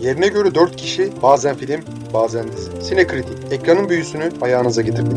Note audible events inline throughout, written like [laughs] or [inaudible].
Yerine göre 4 kişi, bazen film, bazen dizi. Sinekritik, ekranın büyüsünü ayağınıza getirdik.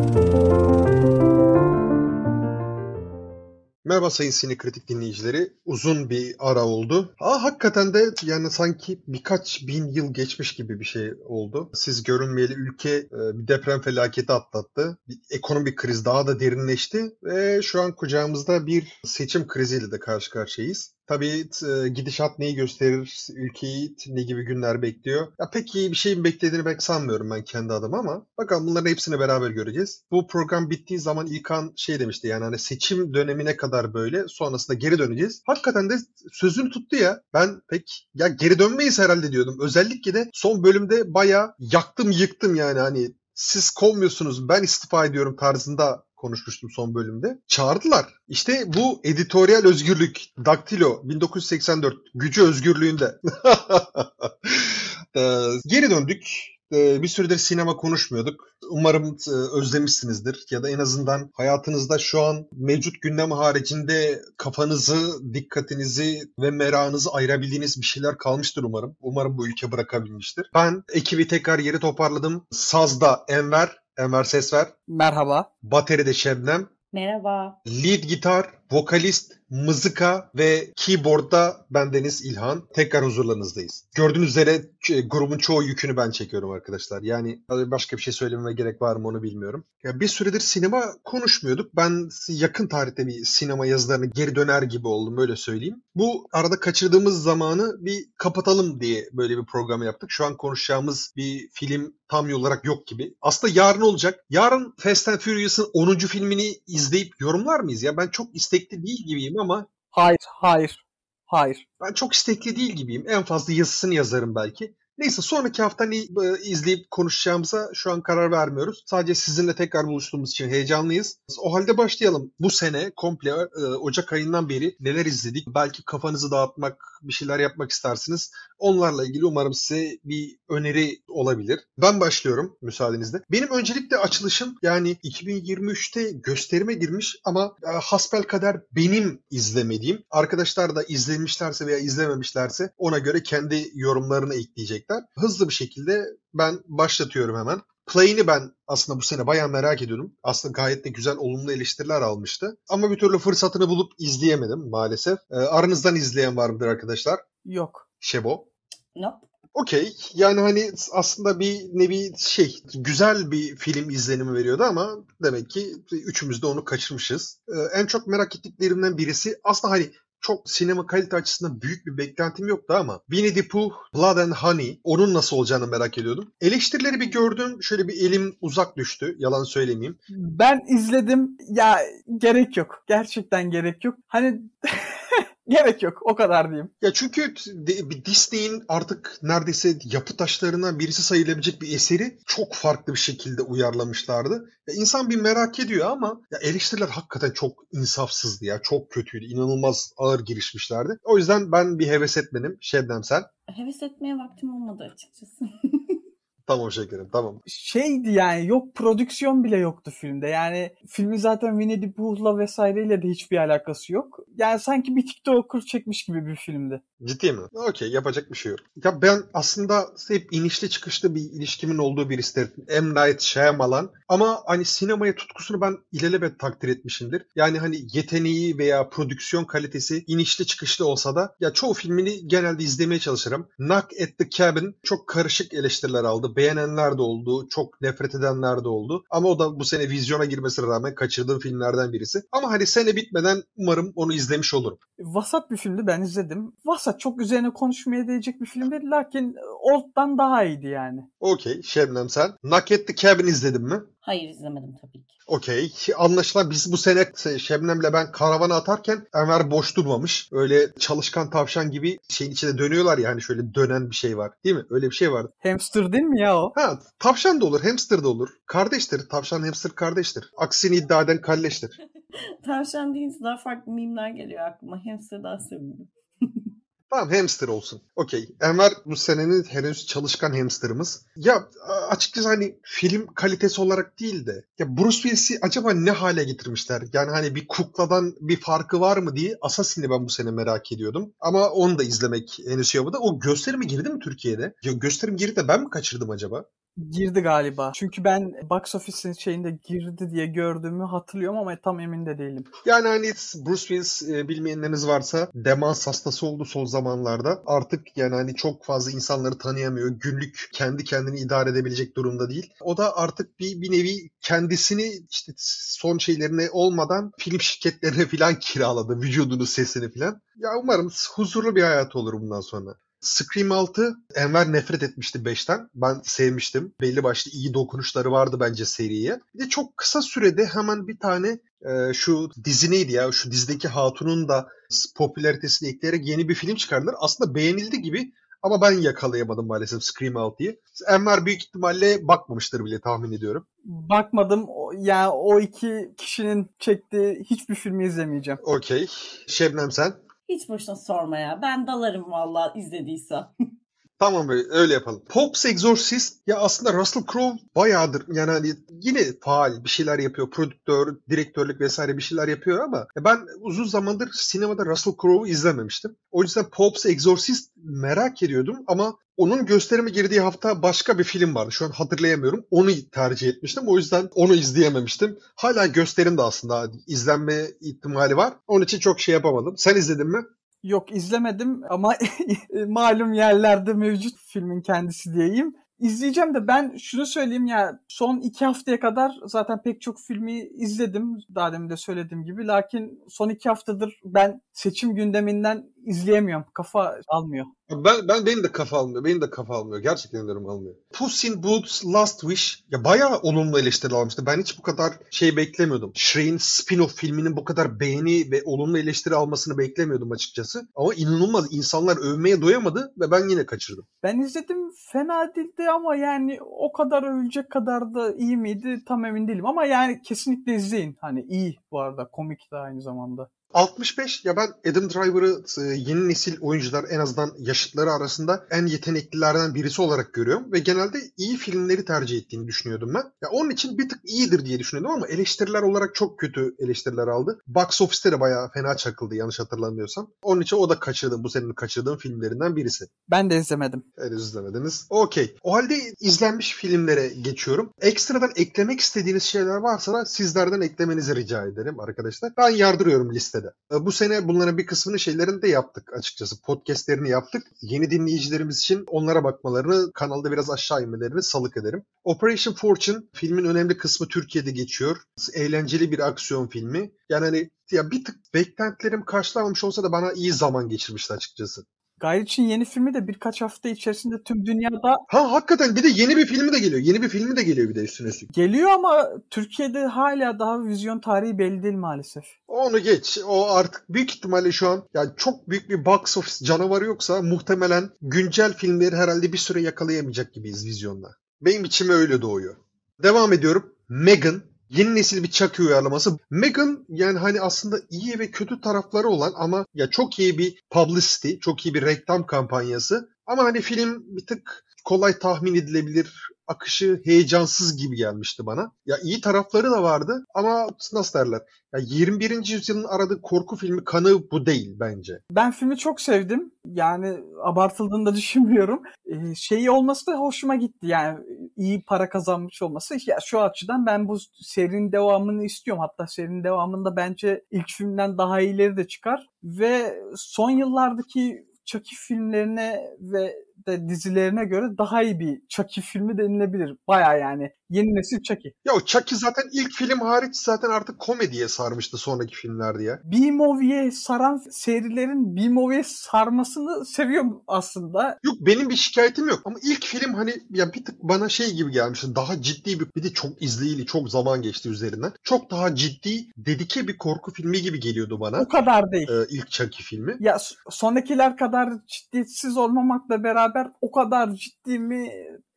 Merhaba sayın sinekritik dinleyicileri. Uzun bir ara oldu. Aa, hakikaten de yani sanki birkaç bin yıl geçmiş gibi bir şey oldu. Siz görünmeyeli ülke e, bir deprem felaketi atlattı. Bir ekonomik kriz daha da derinleşti ve şu an kucağımızda bir seçim kriziyle de karşı karşıyayız. Tabii e, gidişat neyi gösterir, ülkeyi ne gibi günler bekliyor. Ya pek iyi bir şeyin beklediğini pek sanmıyorum ben kendi adıma ama bakalım bunların hepsini beraber göreceğiz. Bu program bittiği zaman İlkan şey demişti yani hani seçim dönemine kadar böyle sonrasında geri döneceğiz. Hakikaten de sözünü tuttu ya. Ben pek ya geri dönmeyiz herhalde diyordum. Özellikle de son bölümde bayağı yaktım yıktım yani hani siz kovmuyorsunuz ben istifa ediyorum tarzında konuşmuştum son bölümde. Çağırdılar. İşte bu editoryal özgürlük, Daktilo 1984 gücü özgürlüğünde. [laughs] Ee, geri döndük. Ee, bir süredir sinema konuşmuyorduk. Umarım e, özlemişsinizdir ya da en azından hayatınızda şu an mevcut gündem haricinde kafanızı, dikkatinizi ve merakınızı ayırabildiğiniz bir şeyler kalmıştır umarım. Umarım bu ülke bırakabilmiştir. Ben ekibi tekrar yeri toparladım. Sazda Enver, Enver ses ver. Merhaba. Bateride Şebnem. Merhaba. Lead gitar, vokalist, mızıka ve keyboardda bendeniz İlhan. Tekrar huzurlarınızdayız. Gördüğünüz üzere e, grubun çoğu yükünü ben çekiyorum arkadaşlar. Yani başka bir şey söylememe gerek var mı onu bilmiyorum. Ya bir süredir sinema konuşmuyorduk. Ben yakın tarihte bir sinema yazılarına geri döner gibi oldum öyle söyleyeyim. Bu arada kaçırdığımız zamanı bir kapatalım diye böyle bir program yaptık. Şu an konuşacağımız bir film tam olarak yok gibi. Aslında yarın olacak. Yarın Fast and Furious'ın 10. filmini izleyip yorumlar mıyız ya? Ben çok istekli değil gibiyim ama Hayır, hayır, hayır. ben çok istekli değil gibiyim. En fazla yazısını yazarım belki. Neyse sonraki hafta ne e, izleyip konuşacağımıza şu an karar vermiyoruz. Sadece sizinle tekrar buluştuğumuz için heyecanlıyız. O halde başlayalım. Bu sene komple e, Ocak ayından beri neler izledik? Belki kafanızı dağıtmak, bir şeyler yapmak istersiniz. Onlarla ilgili umarım size bir öneri olabilir. Ben başlıyorum müsaadenizle. Benim öncelikle açılışım yani 2023'te gösterime girmiş ama e, hasbel kader benim izlemediğim. Arkadaşlar da izlemişlerse veya izlememişlerse ona göre kendi yorumlarını ekleyecekler. Hızlı bir şekilde ben başlatıyorum hemen. Play'ini ben aslında bu sene bayağı merak ediyorum. Aslında gayet de güzel olumlu eleştiriler almıştı. Ama bir türlü fırsatını bulup izleyemedim maalesef. Ee, aranızdan izleyen var mıdır arkadaşlar? Yok. Şebo. Nope. Okey. Yani hani aslında bir nevi şey güzel bir film izlenimi veriyordu ama demek ki üçümüz de onu kaçırmışız. Ee, en çok merak ettiklerimden birisi aslında hani çok sinema kalite açısından büyük bir beklentim yoktu ama Winnie the Pooh, Blood and Honey onun nasıl olacağını merak ediyordum. Eleştirileri bir gördüm. Şöyle bir elim uzak düştü. Yalan söylemeyeyim. Ben izledim. Ya gerek yok. Gerçekten gerek yok. Hani [laughs] Gerek yok. O kadar diyeyim. Ya çünkü Disney'in artık neredeyse yapı taşlarından birisi sayılabilecek bir eseri çok farklı bir şekilde uyarlamışlardı. Ya insan bir merak ediyor ama ya eleştiriler hakikaten çok insafsızdı ya. Çok kötüydü. İnanılmaz ağır girişmişlerdi. O yüzden ben bir heves etmedim. Şebnem sen? Heves etmeye vaktim olmadı açıkçası. [laughs] Tamam şekerim tamam. Şeydi yani yok prodüksiyon bile yoktu filmde. Yani filmin zaten Winnie the Pooh'la vesaireyle de hiçbir alakası yok. Yani sanki bir TikToker çekmiş gibi bir filmdi. Ciddi mi? Okey yapacak bir şey yok. Ya ben aslında hep inişli çıkışlı bir ilişkimin olduğu bir isterim. M. Night Shyamalan. Ama hani sinemaya tutkusunu ben ilelebet takdir etmişimdir. Yani hani yeteneği veya prodüksiyon kalitesi inişli çıkışlı olsa da ya çoğu filmini genelde izlemeye çalışırım. Knock at the Cabin çok karışık eleştiriler aldı. Beğenenler de oldu. Çok nefret edenler de oldu. Ama o da bu sene vizyona girmesine rağmen kaçırdığım filmlerden birisi. Ama hani sene bitmeden umarım onu izlemiş olurum. Vasat bir filmdi ben izledim. Vasat çok üzerine konuşmaya değecek bir film değil. Lakin Old'dan daha iyiydi yani. Okey. Şebnem sen. Knock at the Cabin izledin mi? Hayır izlemedim tabii ki. Okey. Anlaşılan biz bu sene Şebnem'le ben karavana atarken Enver boş durmamış. Öyle çalışkan tavşan gibi şeyin içinde dönüyorlar ya hani şöyle dönen bir şey var. Değil mi? Öyle bir şey var. Hamster değil mi ya o? Ha tavşan da olur, hamster da olur. Kardeştir. Tavşan hamster kardeştir. Aksini iddia eden kalleştir. [laughs] Tavşan deyince daha farklı mimler geliyor aklıma. Hamster daha sevindim. [laughs] Tamam hamster olsun. Okey. Enver bu senenin henüz çalışkan hamsterımız. Ya açıkçası hani film kalitesi olarak değil de ya Bruce Willis'i acaba ne hale getirmişler? Yani hani bir kukladan bir farkı var mı diye Assassin'i ben bu sene merak ediyordum. Ama onu da izlemek henüz şey. O gösterime girdi mi Türkiye'de? Ya gösterim girdi de ben mi kaçırdım acaba? Girdi galiba. Çünkü ben box office'in şeyinde girdi diye gördüğümü hatırlıyorum ama tam emin de değilim. Yani hani Bruce Willis e, bilmeyenleriniz varsa demans hastası oldu son zamanlarda. Artık yani hani çok fazla insanları tanıyamıyor. Günlük kendi kendini idare edebilecek durumda değil. O da artık bir, bir nevi kendisini işte son şeylerine olmadan film şirketlerine [laughs] falan kiraladı. Vücudunu, sesini falan. Ya umarım huzurlu bir hayat olur bundan sonra. Scream 6 Enver nefret etmişti 5'ten. Ben sevmiştim. Belli başlı iyi dokunuşları vardı bence seriye. Bir de çok kısa sürede hemen bir tane e, şu dizi neydi ya? Şu dizideki hatunun da popülaritesini ekleyerek yeni bir film çıkardılar. Aslında beğenildi gibi ama ben yakalayamadım maalesef Scream 6'yı. Enver büyük ihtimalle bakmamıştır bile tahmin ediyorum. Bakmadım. Yani o iki kişinin çektiği hiçbir filmi izlemeyeceğim. Okey. Şebnem sen? Hiç boşuna sorma ya. Ben dalarım valla izlediyse. [laughs] Tamam öyle yapalım. Pops Exorcist ya aslında Russell Crowe bayağıdır yani hani yine faal bir şeyler yapıyor. Prodüktör, direktörlük vesaire bir şeyler yapıyor ama ben uzun zamandır sinemada Russell Crowe'u izlememiştim. O yüzden Pops Exorcist merak ediyordum ama onun gösterime girdiği hafta başka bir film vardı. Şu an hatırlayamıyorum. Onu tercih etmiştim. O yüzden onu izleyememiştim. Hala gösterimde aslında izlenme ihtimali var. Onun için çok şey yapamadım. Sen izledin mi? Yok izlemedim ama [laughs] malum yerlerde mevcut filmin kendisi diyeyim. İzleyeceğim de ben şunu söyleyeyim ya son iki haftaya kadar zaten pek çok filmi izledim. Daha demin de söylediğim gibi. Lakin son iki haftadır ben seçim gündeminden izleyemiyorum. Kafa almıyor. Ben, ben benim de kafa almıyor. Benim de kafa almıyor. Gerçekten diyorum almıyor. Puss in Boots Last Wish ya bayağı olumlu eleştiri almıştı. Ben hiç bu kadar şey beklemiyordum. Shrek'in spin-off filminin bu kadar beğeni ve olumlu eleştiri almasını beklemiyordum açıkçası. Ama inanılmaz insanlar övmeye doyamadı ve ben yine kaçırdım. Ben izledim fena değildi ama yani o kadar övülecek kadar da iyi miydi tam emin değilim. Ama yani kesinlikle izleyin. Hani iyi bu arada komik de aynı zamanda. 65 ya ben Adam Driver'ı e, yeni nesil oyuncular en azından yaşıtları arasında en yeteneklilerden birisi olarak görüyorum ve genelde iyi filmleri tercih ettiğini düşünüyordum ben. Ya onun için bir tık iyidir diye düşünüyordum ama eleştiriler olarak çok kötü eleştiriler aldı. Box office'te de bayağı fena çakıldı yanlış hatırlamıyorsam. Onun için o da kaçırdığım bu senenin kaçırdığım filmlerinden birisi. Ben de izlemedim. Henüz izlemediniz. Okey. O halde izlenmiş filmlere geçiyorum. Ekstradan eklemek istediğiniz şeyler varsa da sizlerden eklemenizi rica ederim arkadaşlar. Ben yardırıyorum listede. E, Bu sene bunların bir kısmını şeylerini de yaptık açıkçası. Podcastlerini yaptık. Yeni dinleyicilerimiz için onlara bakmalarını, kanalda biraz aşağı inmelerini salık ederim. Operation Fortune filmin önemli kısmı Türkiye'de geçiyor. Eğlenceli bir aksiyon filmi. Yani hani ya bir tık beklentilerim karşılamamış olsa da bana iyi zaman geçirmişti açıkçası. Guy Ritchie'nin yeni filmi de birkaç hafta içerisinde tüm dünyada Ha hakikaten bir de yeni bir filmi de geliyor. Yeni bir filmi de geliyor bir de üstüne üstlük. geliyor ama Türkiye'de hala daha vizyon tarihi belli değil maalesef. Onu geç. O artık büyük ihtimalle şu an yani çok büyük bir box office canavarı yoksa muhtemelen güncel filmleri herhalde bir süre yakalayamayacak gibiyiz vizyonda. Benim içime öyle doğuyor. Devam ediyorum. Megan. Yeni nesil bir Chucky uyarlaması. Megan yani hani aslında iyi ve kötü tarafları olan ama ya çok iyi bir publicity, çok iyi bir reklam kampanyası. Ama hani film bir tık kolay tahmin edilebilir, akışı heyecansız gibi gelmişti bana. Ya iyi tarafları da vardı ama nasıl derler? Ya 21. yüzyılın aradığı korku filmi kanı bu değil bence. Ben filmi çok sevdim. Yani abartıldığını da [laughs] düşünmüyorum. Ee, şeyi olması da hoşuma gitti. Yani iyi para kazanmış olması. Ya şu açıdan ben bu serinin devamını istiyorum. Hatta serinin devamında bence ilk filmden daha iyileri de çıkar. Ve son yıllardaki Chucky filmlerine ve de dizilerine göre daha iyi bir Chucky filmi denilebilir. Baya yani yeni nesil Chucky. Ya o Chucky zaten ilk film hariç zaten artık komediye sarmıştı sonraki filmlerde ya. B-movie'ye saran serilerin B-movie'ye sarmasını seviyorum aslında. Yok benim bir şikayetim yok ama ilk film hani ya bir tık bana şey gibi gelmişti. Daha ciddi bir bir de çok izleyili çok zaman geçti üzerinden. Çok daha ciddi dedike bir korku filmi gibi geliyordu bana. O kadar değil. Ee, ilk Chucky filmi. Ya sonrakiler kadar ciddiyetsiz olmamakla beraber o kadar ciddi mi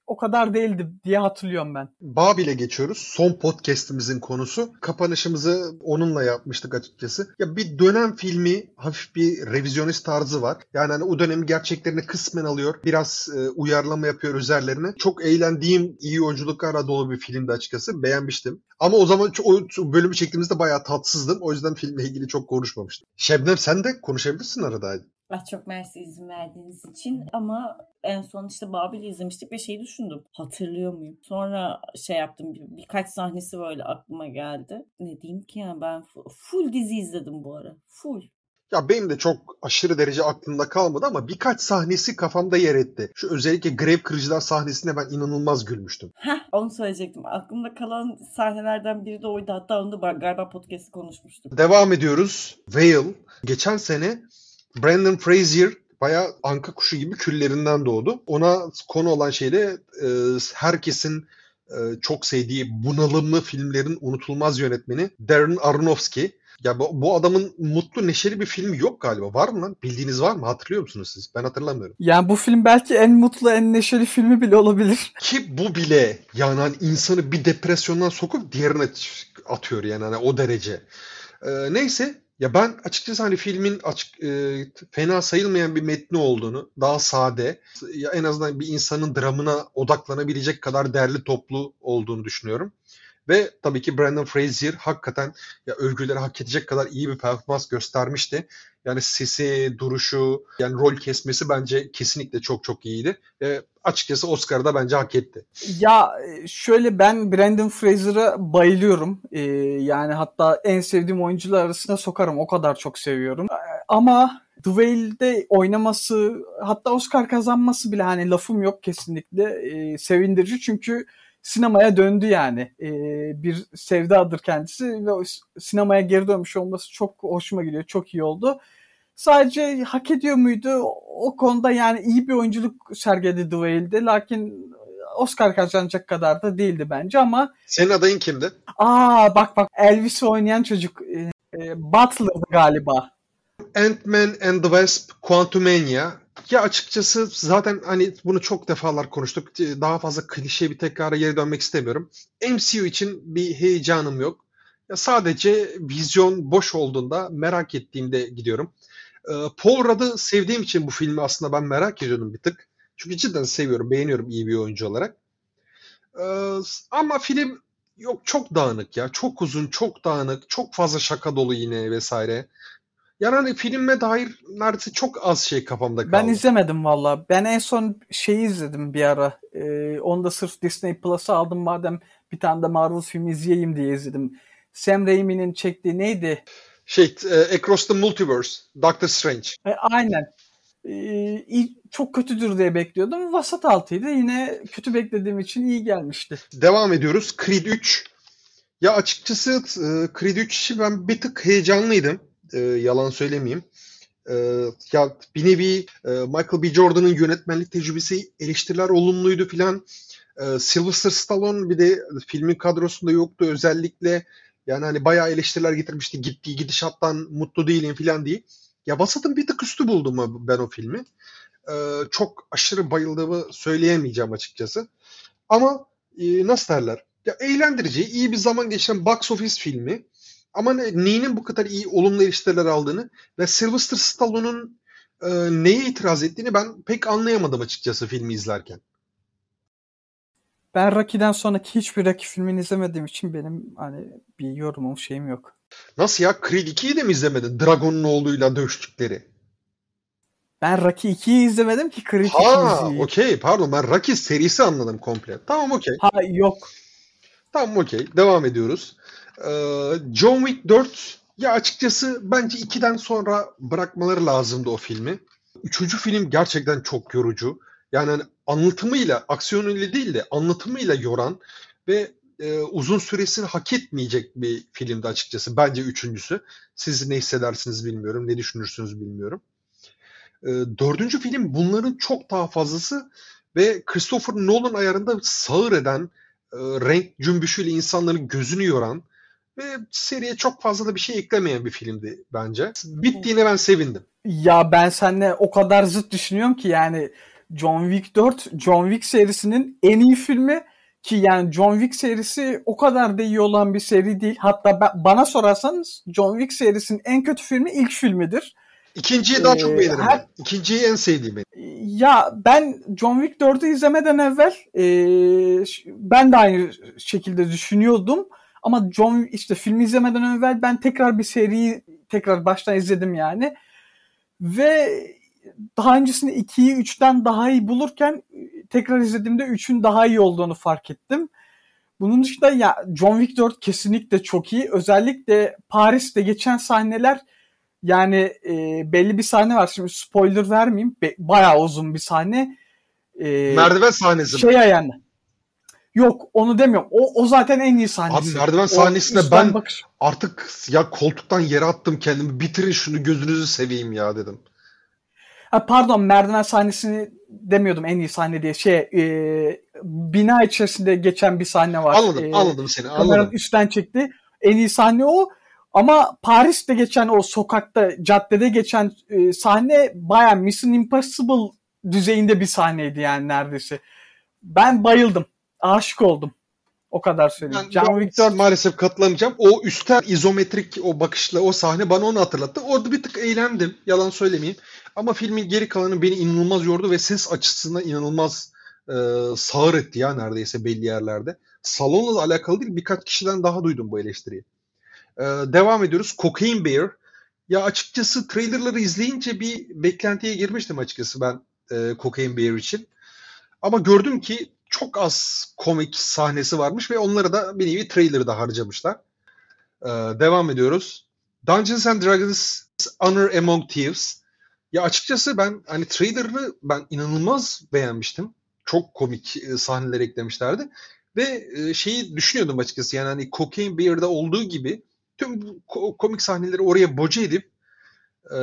o kadar değildi diye hatırlıyorum ben. Babil'e geçiyoruz. Son podcast'imizin konusu. Kapanışımızı onunla yapmıştık açıkçası. Ya bir dönem filmi hafif bir revizyonist tarzı var. Yani hani o dönemin gerçeklerini kısmen alıyor. Biraz e, uyarlama yapıyor üzerlerine. Çok eğlendiğim, iyi oyunculuklarla dolu bir filmdi açıkçası. Beğenmiştim. Ama o zaman o bölümü çektiğimizde bayağı tatsızdım. O yüzden filmle ilgili çok konuşmamıştım. Şebnem sen de konuşabilirsin arada. Ah çok mersi izin verdiğiniz için ama en son işte Babil'i izlemiştik ve şeyi düşündüm. Hatırlıyor muyum? Sonra şey yaptım bir, birkaç sahnesi böyle aklıma geldi. Ne diyeyim ki yani ben full, full dizi izledim bu ara. Full. Ya benim de çok aşırı derece aklımda kalmadı ama birkaç sahnesi kafamda yer etti. Şu özellikle grev kırıcılar sahnesine ben inanılmaz gülmüştüm. Heh onu söyleyecektim. Aklımda kalan sahnelerden biri de oydu. Hatta onu da galiba podcast'ı konuşmuştuk. Devam ediyoruz. Vale. Geçen sene Brandon Frazier bayağı anka kuşu gibi küllerinden doğdu. Ona konu olan şey de e, herkesin e, çok sevdiği bunalımlı filmlerin unutulmaz yönetmeni Darren Aronofsky. Ya bu, bu adamın mutlu neşeli bir filmi yok galiba. Var mı lan? Bildiğiniz var mı? Hatırlıyor musunuz siz? Ben hatırlamıyorum. Yani bu film belki en mutlu, en neşeli filmi bile olabilir. [laughs] Ki bu bile yani hani insanı bir depresyondan sokup diğerine atıyor yani hani o derece. Ee, neyse ya ben açıkçası hani filmin açık e, fena sayılmayan bir metni olduğunu, daha sade, ya en azından bir insanın dramına odaklanabilecek kadar değerli toplu olduğunu düşünüyorum. Ve tabii ki Brandon Frazier hakikaten ya övgüleri hak edecek kadar iyi bir performans göstermişti. Yani sesi, duruşu, yani rol kesmesi bence kesinlikle çok çok iyiydi. Ve açıkçası Oscar'da bence hak etti. Ya şöyle ben Brandon Fraser'a bayılıyorum. Ee, yani hatta en sevdiğim oyuncular arasına sokarım. O kadar çok seviyorum. Ama The Whale'de oynaması hatta Oscar kazanması bile hani lafım yok kesinlikle e, sevindirici. Çünkü sinemaya döndü yani. E, bir sevdadır kendisi ve sinemaya geri dönmüş olması çok hoşuma gidiyor. Çok iyi oldu. Sadece hak ediyor muydu? O konuda yani iyi bir oyunculuk sergiledi Whale'de. Lakin Oscar kazanacak kadar da değildi bence ama. Senin adayın kimdi? Aa bak bak Elvis'i oynayan çocuk e, e, Butler'dı galiba. Ant-Man and the Wasp Quantumania ya açıkçası zaten hani bunu çok defalar konuştuk. Daha fazla klişe bir tekrara geri dönmek istemiyorum. MCU için bir heyecanım yok. Ya sadece vizyon boş olduğunda merak ettiğimde gidiyorum. Ee, Paul Rudd'ı sevdiğim için bu filmi aslında ben merak ediyordum bir tık. Çünkü cidden seviyorum, beğeniyorum iyi bir oyuncu olarak. Ee, ama film yok çok dağınık ya. Çok uzun, çok dağınık, çok fazla şaka dolu yine vesaire. Yani hani filme dair neredeyse çok az şey kafamda kaldı. Ben izlemedim valla. Ben en son şeyi izledim bir ara. Ee, onu da sırf Disney Plus'a aldım madem bir tane de Marvel filmi izleyeyim diye izledim. Sam Raimi'nin çektiği neydi? Şey, e, Across the Multiverse, Doctor Strange. E, aynen. E, çok kötüdür diye bekliyordum. Vasat altıydı. Yine kötü beklediğim için iyi gelmişti. Devam ediyoruz. Creed 3. Ya açıkçası e, Creed 3 için ben bir tık heyecanlıydım e, yalan söylemeyeyim. E, ya bir nevi e, Michael B. Jordan'ın yönetmenlik tecrübesi eleştiriler olumluydu filan. E, Sylvester Stallone bir de filmin kadrosunda yoktu özellikle. Yani hani bayağı eleştiriler getirmişti. Gittiği gidişattan mutlu değilim filan diye. Ya Basat'ın bir tık üstü buldum ben o filmi. E, çok aşırı bayıldığımı söyleyemeyeceğim açıkçası. Ama e, nasıl derler? Ya eğlendirici, iyi bir zaman geçiren box office filmi. Ama neyinin bu kadar iyi olumlu eleştiriler aldığını ve Sylvester Stallone'un e, neye itiraz ettiğini ben pek anlayamadım açıkçası filmi izlerken. Ben Rocky'den sonraki hiçbir Rocky filmini izlemediğim için benim hani bir yorumum şeyim yok. Nasıl ya? Creed 2'yi de mi izlemedin? Dragon'un oğluyla dövüştükleri. Ben Rocky 2'yi izlemedim ki Creed 2'yi Ha, okey. Pardon ben Rocky serisi anladım komple. Tamam okey. Ha yok. Tamam okey. Devam ediyoruz. Ee, John Wick 4 ya açıkçası bence 2'den sonra bırakmaları lazımdı o filmi. Üçüncü film gerçekten çok yorucu. Yani hani anlatımıyla, aksiyonuyla değil de anlatımıyla yoran ve e, uzun süresini hak etmeyecek bir filmdi açıkçası. Bence üçüncüsü. Siz ne hissedersiniz bilmiyorum, ne düşünürsünüz bilmiyorum. E, dördüncü film bunların çok daha fazlası ve Christopher Nolan ayarında sağır eden, e, renk cümbüşüyle insanların gözünü yoran, ve seriye çok fazla da bir şey eklemeyen bir filmdi bence. Bittiğine ben sevindim. Ya ben seninle o kadar zıt düşünüyorum ki yani John Wick 4 John Wick serisinin en iyi filmi ki yani John Wick serisi o kadar da iyi olan bir seri değil. Hatta ben, bana sorarsanız John Wick serisinin en kötü filmi ilk filmidir. İkinciyi daha çok Ee, beğenirim her- ben. İkinciyi en sevdiğim benim. Ya ben John Wick 4'ü izlemeden evvel e, ben de aynı şekilde düşünüyordum. Ama John işte filmi izlemeden evvel ben tekrar bir seriyi tekrar baştan izledim yani. Ve daha öncesinde 2'yi 3'ten daha iyi bulurken e, tekrar izlediğimde 3'ün daha iyi olduğunu fark ettim. Bunun dışında ya John Wick 4 kesinlikle çok iyi. Özellikle Paris'te geçen sahneler yani e, belli bir sahne var. Şimdi spoiler vermeyeyim. Be- bayağı uzun bir sahne. E, Merdiven sahnesi. mi? şey ayağında. Yok onu demiyorum. O, o zaten en iyi sahnesi. Abi merdiven sahnesinde ben- bakış- Artık ya koltuktan yere attım kendimi. Bitirin şunu gözünüzü seveyim ya dedim. Ha, pardon merdiven sahnesini demiyordum en iyi sahne diye. Şey e, bina içerisinde geçen bir sahne var. Anladım, E, anladım seni, Kameranın anladım. üstten çekti. En iyi sahne o. Ama Paris'te geçen o sokakta, caddede geçen e, sahne bayağı Mission Impossible düzeyinde bir sahneydi yani neredeyse. Ben bayıldım. Aşık oldum. O kadar söyleyeyim. Ben John Wick 4 maalesef katılamayacağım. O üstten izometrik o bakışla o sahne bana onu hatırlattı. Orada bir tık eğlendim. Yalan söylemeyeyim. Ama filmin geri kalanı beni inanılmaz yordu ve ses açısından inanılmaz e, sağır etti ya neredeyse belli yerlerde. Salonla alakalı değil birkaç kişiden daha duydum bu eleştiriyi. E, devam ediyoruz. Cocaine Bear. Ya açıkçası trailerları izleyince bir beklentiye girmiştim açıkçası ben e, Cocaine Bear için. Ama gördüm ki çok az komik sahnesi varmış ve onları da bir nevi trailer'da harcamışlar. Ee, devam ediyoruz. Dungeons and Dragons Honor Among Thieves. Ya açıkçası ben hani trailer'ını ben inanılmaz beğenmiştim. Çok komik e, sahneler eklemişlerdi. Ve e, şeyi düşünüyordum açıkçası yani hani Cocaine Bear'da olduğu gibi tüm komik sahneleri oraya boca edip e,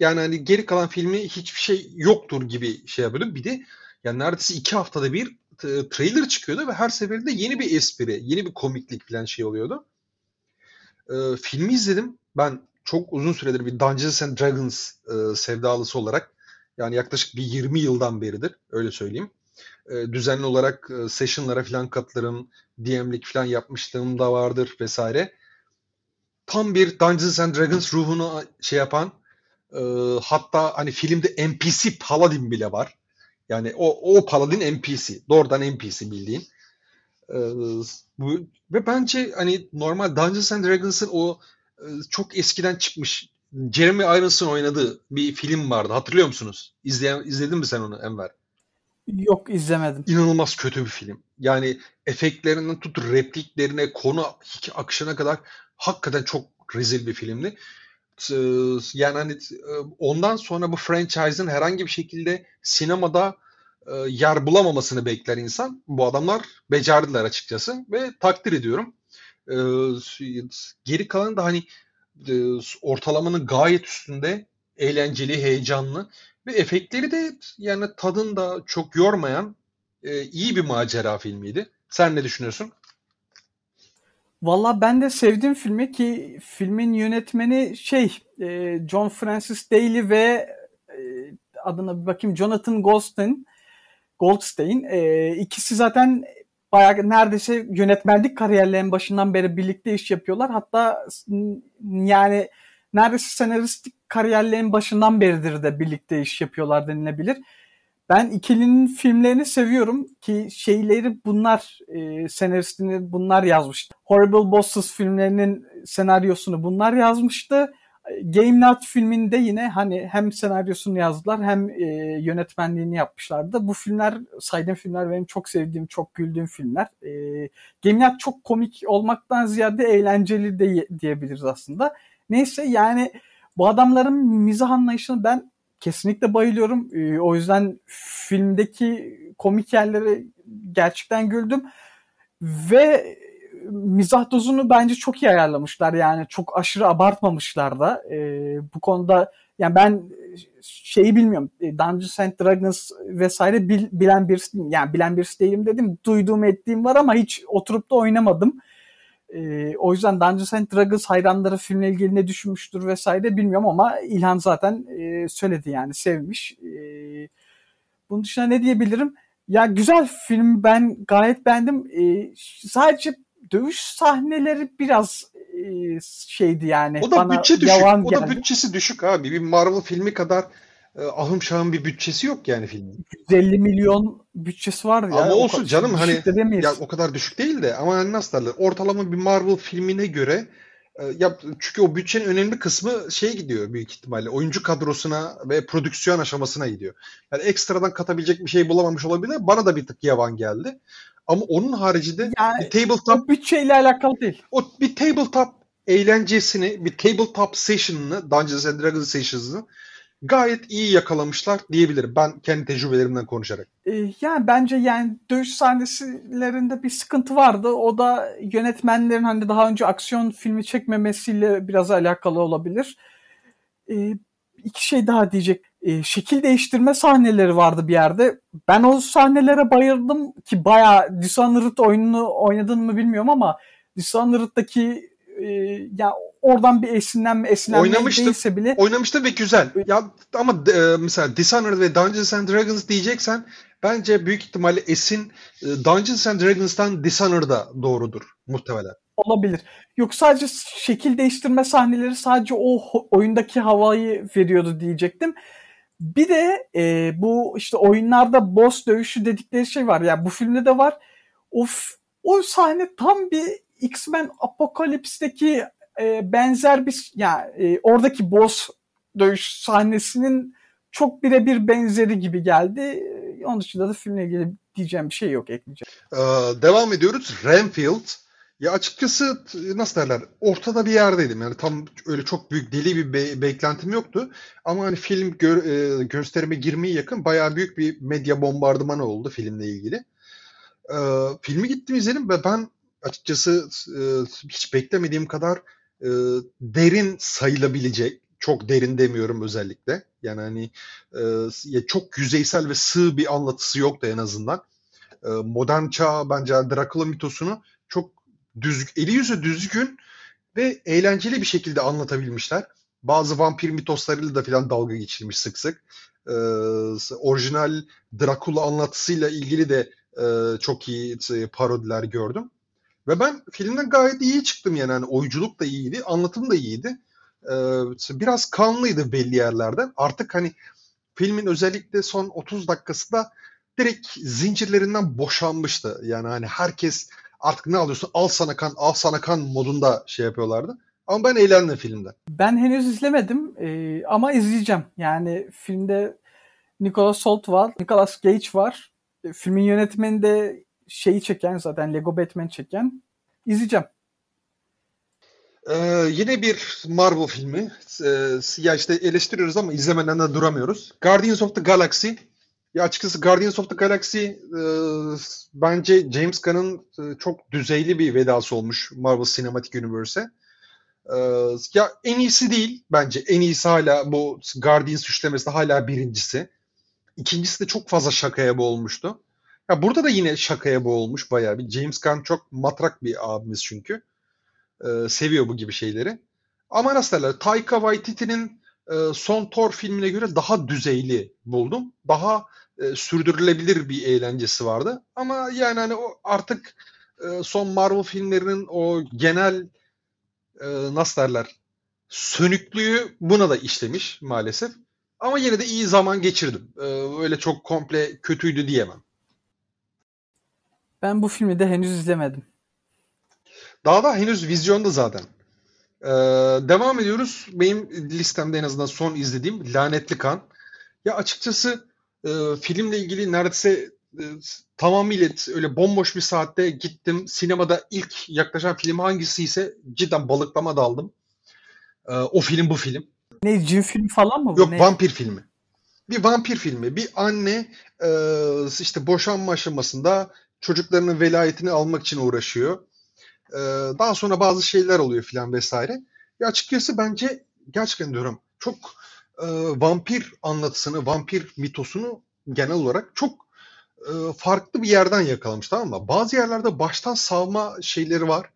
yani hani geri kalan filmi hiçbir şey yoktur gibi şey yapıyordum. Bir de yani neredeyse iki haftada bir t- trailer çıkıyordu ve her seferinde yeni bir espri, yeni bir komiklik falan şey oluyordu. Ee, filmi izledim. Ben çok uzun süredir bir Dungeons and Dragons e, sevdalısı olarak yani yaklaşık bir 20 yıldan beridir öyle söyleyeyim. E, düzenli olarak e, session'lara falan katılırım. DM'lik falan yapmışlığım da vardır vesaire. Tam bir Dungeons and Dragons ruhunu şey yapan e, hatta hani filmde NPC Paladin bile var. Yani o, o Paladin NPC. Doğrudan NPC bildiğin. Ee, bu, ve bence hani normal Dungeons and Dragons'ın o e, çok eskiden çıkmış Jeremy Irons'ın oynadığı bir film vardı. Hatırlıyor musunuz? İzleyen, izledin mi sen onu Enver? yok izlemedim. İnanılmaz kötü bir film. Yani efektlerinden tut repliklerine, konu akışına kadar hakikaten çok rezil bir filmdi. Ee, Yani hani e, ondan sonra bu franchise'ın herhangi bir şekilde sinemada e, yer bulamamasını bekler insan. Bu adamlar becerdiler açıkçası ve takdir ediyorum. Geri kalan da hani ortalamanın gayet üstünde eğlenceli, heyecanlı ve efektleri de yani tadını da çok yormayan iyi bir macera filmiydi. Sen ne düşünüyorsun? Valla ben de sevdim filmi ki filmin yönetmeni şey e, John Francis Daly ve e, adına bir bakayım Jonathan Goldstein Goldstein e, ikisi zaten bayağı neredeyse yönetmenlik kariyerlerinin başından beri birlikte iş yapıyorlar. Hatta yani neredeyse senaristik kariyerlerinin başından beridir de birlikte iş yapıyorlar denilebilir. Ben ikilinin filmlerini seviyorum ki şeyleri bunlar e, senaristini bunlar yazmıştı. Horrible Bosses filmlerinin senaryosunu bunlar yazmıştı. Game Night filminde yine hani hem senaryosunu yazdılar hem e, yönetmenliğini yapmışlardı. Bu filmler saydığım filmler benim çok sevdiğim, çok güldüğüm filmler. E, Game Night çok komik olmaktan ziyade eğlenceli de diyebiliriz aslında. Neyse yani bu adamların mizah anlayışını ben kesinlikle bayılıyorum. Ee, o yüzden filmdeki komik yerlere gerçekten güldüm. Ve mizah dozunu bence çok iyi ayarlamışlar. Yani çok aşırı abartmamışlar da. Ee, bu konuda yani ben şeyi bilmiyorum. E, Dungeons and Dragons vesaire bil, bilen birisi. Yani bilen birisi değilim dedim. Duyduğum ettiğim var ama hiç oturup da oynamadım. Ee, o yüzden Dungeons and Dragons hayranları filmle ilgili ne düşünmüştür vesaire bilmiyorum ama İlhan zaten e, söyledi yani sevmiş. E, Bunun dışında ne diyebilirim? Ya güzel film ben gayet beğendim. Ee, sadece dövüş sahneleri biraz e, şeydi yani. O da bana bütçe düşük. O da geldi. bütçesi düşük abi. Bir Marvel filmi kadar e, ahım şahım bir bütçesi yok yani filmin. 150 milyon bütçesi var ya. Ama olsun canım, hani-. Ya o kadar düşük değil de ama hani nasıl derler? Ortalama bir Marvel filmine göre e, ya çünkü o bütçenin önemli kısmı şeye gidiyor büyük ihtimalle. Oyuncu kadrosuna ve prodüksiyon aşamasına gidiyor. Yani ekstradan katabilecek bir şey bulamamış olabilir. Bana da bir tık yavan geldi. Ama onun haricinde Yani bir tabletop bütçeyle alakalı değil. o bir tabletop eğlencesini, bir tabletop session'ını, Dungeons and Dragons sessions'ını gayet iyi yakalamışlar diyebilirim. Ben kendi tecrübelerimden konuşarak. Ee, yani bence yani dövüş sahnelerinde bir sıkıntı vardı. O da yönetmenlerin hani daha önce aksiyon filmi çekmemesiyle biraz alakalı olabilir. Ee, iki şey daha diyecek. Ee, şekil değiştirme sahneleri vardı bir yerde. Ben o sahnelere bayıldım ki bayağı Dishonored oyununu oynadın mı bilmiyorum ama Dishonored'daki e, ya oradan bir esinlenme esinlenme Oynamıştım. değilse bile Oynamıştı ve güzel. Ya ama e, mesela Dishonored ve Dungeons and Dragons diyeceksen bence büyük ihtimalle esin e, Dungeons and Dragons'tan Dishonored'a doğrudur muhtemelen. Olabilir. Yok sadece şekil değiştirme sahneleri sadece o oyundaki havayı veriyordu diyecektim. Bir de e, bu işte oyunlarda boss dövüşü dedikleri şey var. Yani bu filmde de var. O, f- o sahne tam bir X-Men Apocalypse'deki e, benzer bir yani e, oradaki boss dövüş sahnesinin çok birebir benzeri gibi geldi. E, Onun dışında da filmle ilgili diyeceğim bir şey yok ekleyeceğim. Ee, devam ediyoruz. Renfield. Ya açıkçası nasıl derler? Ortada bir yerdeydim. Yani tam öyle çok büyük deli bir be- beklentim yoktu. Ama hani film gör- e, gösterime girmeye yakın bayağı büyük bir medya bombardımanı oldu filmle ilgili. Ee, filmi gittim izledim ve ben açıkçası e, hiç beklemediğim kadar e, derin sayılabilecek, çok derin demiyorum özellikle. Yani hani e, çok yüzeysel ve sığ bir anlatısı yoktu en azından. E, modern çağ bence Dracula mitosunu çok düz, eli yüzü düzgün ve eğlenceli bir şekilde anlatabilmişler. Bazı vampir mitoslarıyla da filan dalga geçilmiş sık sık. E, orijinal Dracula anlatısıyla ilgili de e, çok iyi parodiler gördüm. Ve ben filmden gayet iyi çıktım yani. yani oyunculuk da iyiydi, anlatım da iyiydi. E, biraz kanlıydı belli yerlerden. Artık hani filmin özellikle son 30 dakikasında direkt zincirlerinden boşanmıştı. Yani hani herkes artık ne alıyorsun al sana kan al sana kan modunda şey yapıyorlardı. Ama ben eğlendim filmden. Ben henüz izlemedim e, ama izleyeceğim. Yani filmde Nicholas Hoult var, Nicolas Cage var. E, filmin yönetmeni de şeyi çeken zaten Lego Batman çeken. İzleyeceğim. Ee, yine bir Marvel filmi. Ee, ya işte eleştiriyoruz ama izlemeden de duramıyoruz. Guardians of the Galaxy. Ya açıkçası Guardians of the Galaxy e, bence James Gunn'ın e, çok düzeyli bir vedası olmuş Marvel Cinematic Universe'e. Ee, ya en iyisi değil bence. En iyisi hala bu Guardians üçlemesi hala birincisi. İkincisi de çok fazla şakaya boğulmuştu. Ya burada da yine şakaya boğulmuş bayağı bir. James Gunn çok matrak bir abimiz çünkü. Ee, seviyor bu gibi şeyleri. Ama nasıl derler? Taika Waititi'nin e, son Thor filmine göre daha düzeyli buldum. Daha e, sürdürülebilir bir eğlencesi vardı. Ama yani hani o artık e, son Marvel filmlerinin o genel e, nasıl derler? Sönüklüğü buna da işlemiş maalesef. Ama yine de iyi zaman geçirdim. Ee, öyle çok komple kötüydü diyemem. Ben bu filmi de henüz izlemedim. Daha da henüz vizyonda zaten. Ee, devam ediyoruz. Benim listemde en azından son izlediğim Lanetli Kan. Ya açıkçası e, filmle ilgili neredeyse e, tamamıyla öyle bomboş bir saatte gittim. Sinemada ilk yaklaşan film hangisi ise cidden balıklama daldım. Ee, o film bu film. Ne cin filmi falan mı bu? Yok ne? vampir filmi. Bir vampir filmi. Bir anne e, işte boşanma aşamasında çocuklarının velayetini almak için uğraşıyor. E, daha sonra bazı şeyler oluyor filan vesaire. Ya açıkçası bence gerçekten diyorum çok e, vampir anlatısını, vampir mitosunu genel olarak çok e, farklı bir yerden yakalamış tamam mı? Bazı yerlerde baştan savma şeyleri var.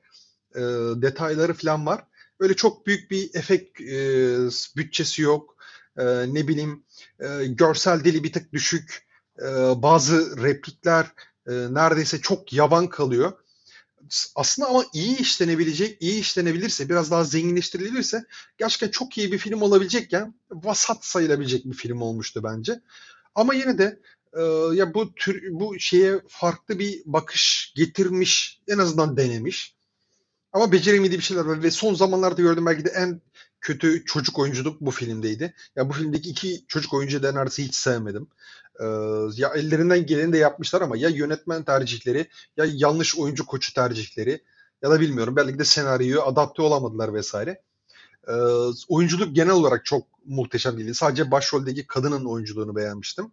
E, detayları falan var. Öyle çok büyük bir efekt e, bütçesi yok. E, ne bileyim e, görsel dili bir tık düşük. e, bazı replikler e, neredeyse çok yavan kalıyor. Aslında ama iyi işlenebilecek, iyi işlenebilirse, biraz daha zenginleştirilirse gerçekten çok iyi bir film olabilecekken vasat sayılabilecek bir film olmuştu bence. Ama yine de e, ya bu tür bu şeye farklı bir bakış getirmiş, en azından denemiş. Ama beceremediği bir şeyler var ve son zamanlarda gördüğüm belki de en kötü çocuk oyunculuk bu filmdeydi. Ya bu filmdeki iki çocuk oyuncu da neredeyse hiç sevmedim. Ee, ya ellerinden geleni de yapmışlar ama ya yönetmen tercihleri ya yanlış oyuncu koçu tercihleri ya da bilmiyorum belki de senaryoyu adapte olamadılar vesaire. Ee, oyunculuk genel olarak çok muhteşem değildi. Sadece başroldeki kadının oyunculuğunu beğenmiştim.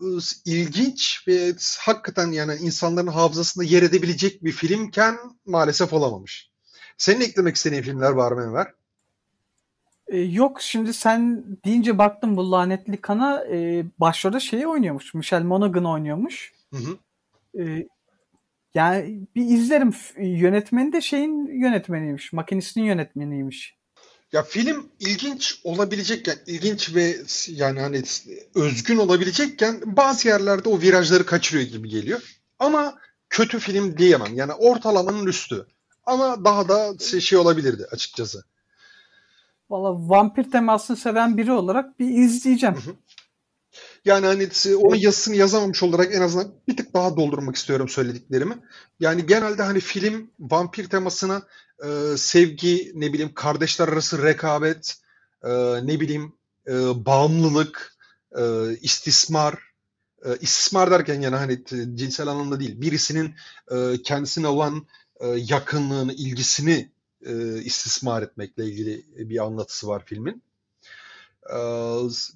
Ee, ilginç ve hakikaten yani insanların hafızasında yer edebilecek bir filmken maalesef olamamış. Senin eklemek istediğin filmler var mı Enver? E, yok şimdi sen deyince baktım bu lanetli kana e, başrolde şeyi oynuyormuş. Michelle Monaghan oynuyormuş. Hı hı. E, yani bir izlerim. Yönetmeni de şeyin yönetmeniymiş. Makinisinin yönetmeniymiş. Ya film ilginç olabilecekken, ilginç ve yani hani özgün olabilecekken bazı yerlerde o virajları kaçırıyor gibi geliyor. Ama kötü film diyemem. Yani ortalamanın üstü. Ama daha da şey olabilirdi açıkçası. Valla vampir temasını seven biri olarak bir izleyeceğim. Yani hani onun yazısını yazamamış olarak en azından bir tık daha doldurmak istiyorum söylediklerimi. Yani genelde hani film vampir temasına e, sevgi, ne bileyim kardeşler arası rekabet, e, ne bileyim e, bağımlılık, e, istismar, e, istismar derken yani hani cinsel anlamda değil, birisinin e, kendisine olan e, yakınlığını, ilgisini e, istismar etmekle ilgili bir anlatısı var filmin. E,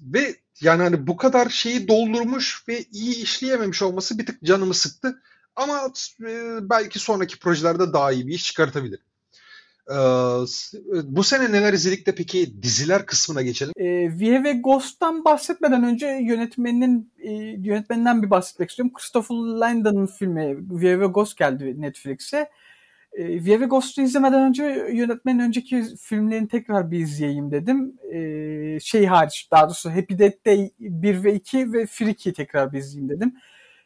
ve yani hani bu kadar şeyi doldurmuş ve iyi işleyememiş olması bir tık canımı sıktı. Ama e, belki sonraki projelerde daha iyi bir iş çıkartabilir. Ee, bu sene neler izledik de peki diziler kısmına geçelim. E, Viye ve Ghost'tan bahsetmeden önce yönetmeninin e, yönetmeninden bir bahsetmek istiyorum. Christopher Landon'ın filmi Viye ve Ghost geldi Netflix'e. E, Vieve Ghost'u izlemeden önce yönetmenin önceki filmlerini tekrar bir izleyeyim dedim. E, şey hariç daha doğrusu Happy Death Day 1 ve 2 ve Freaky'yi tekrar bir izleyeyim dedim.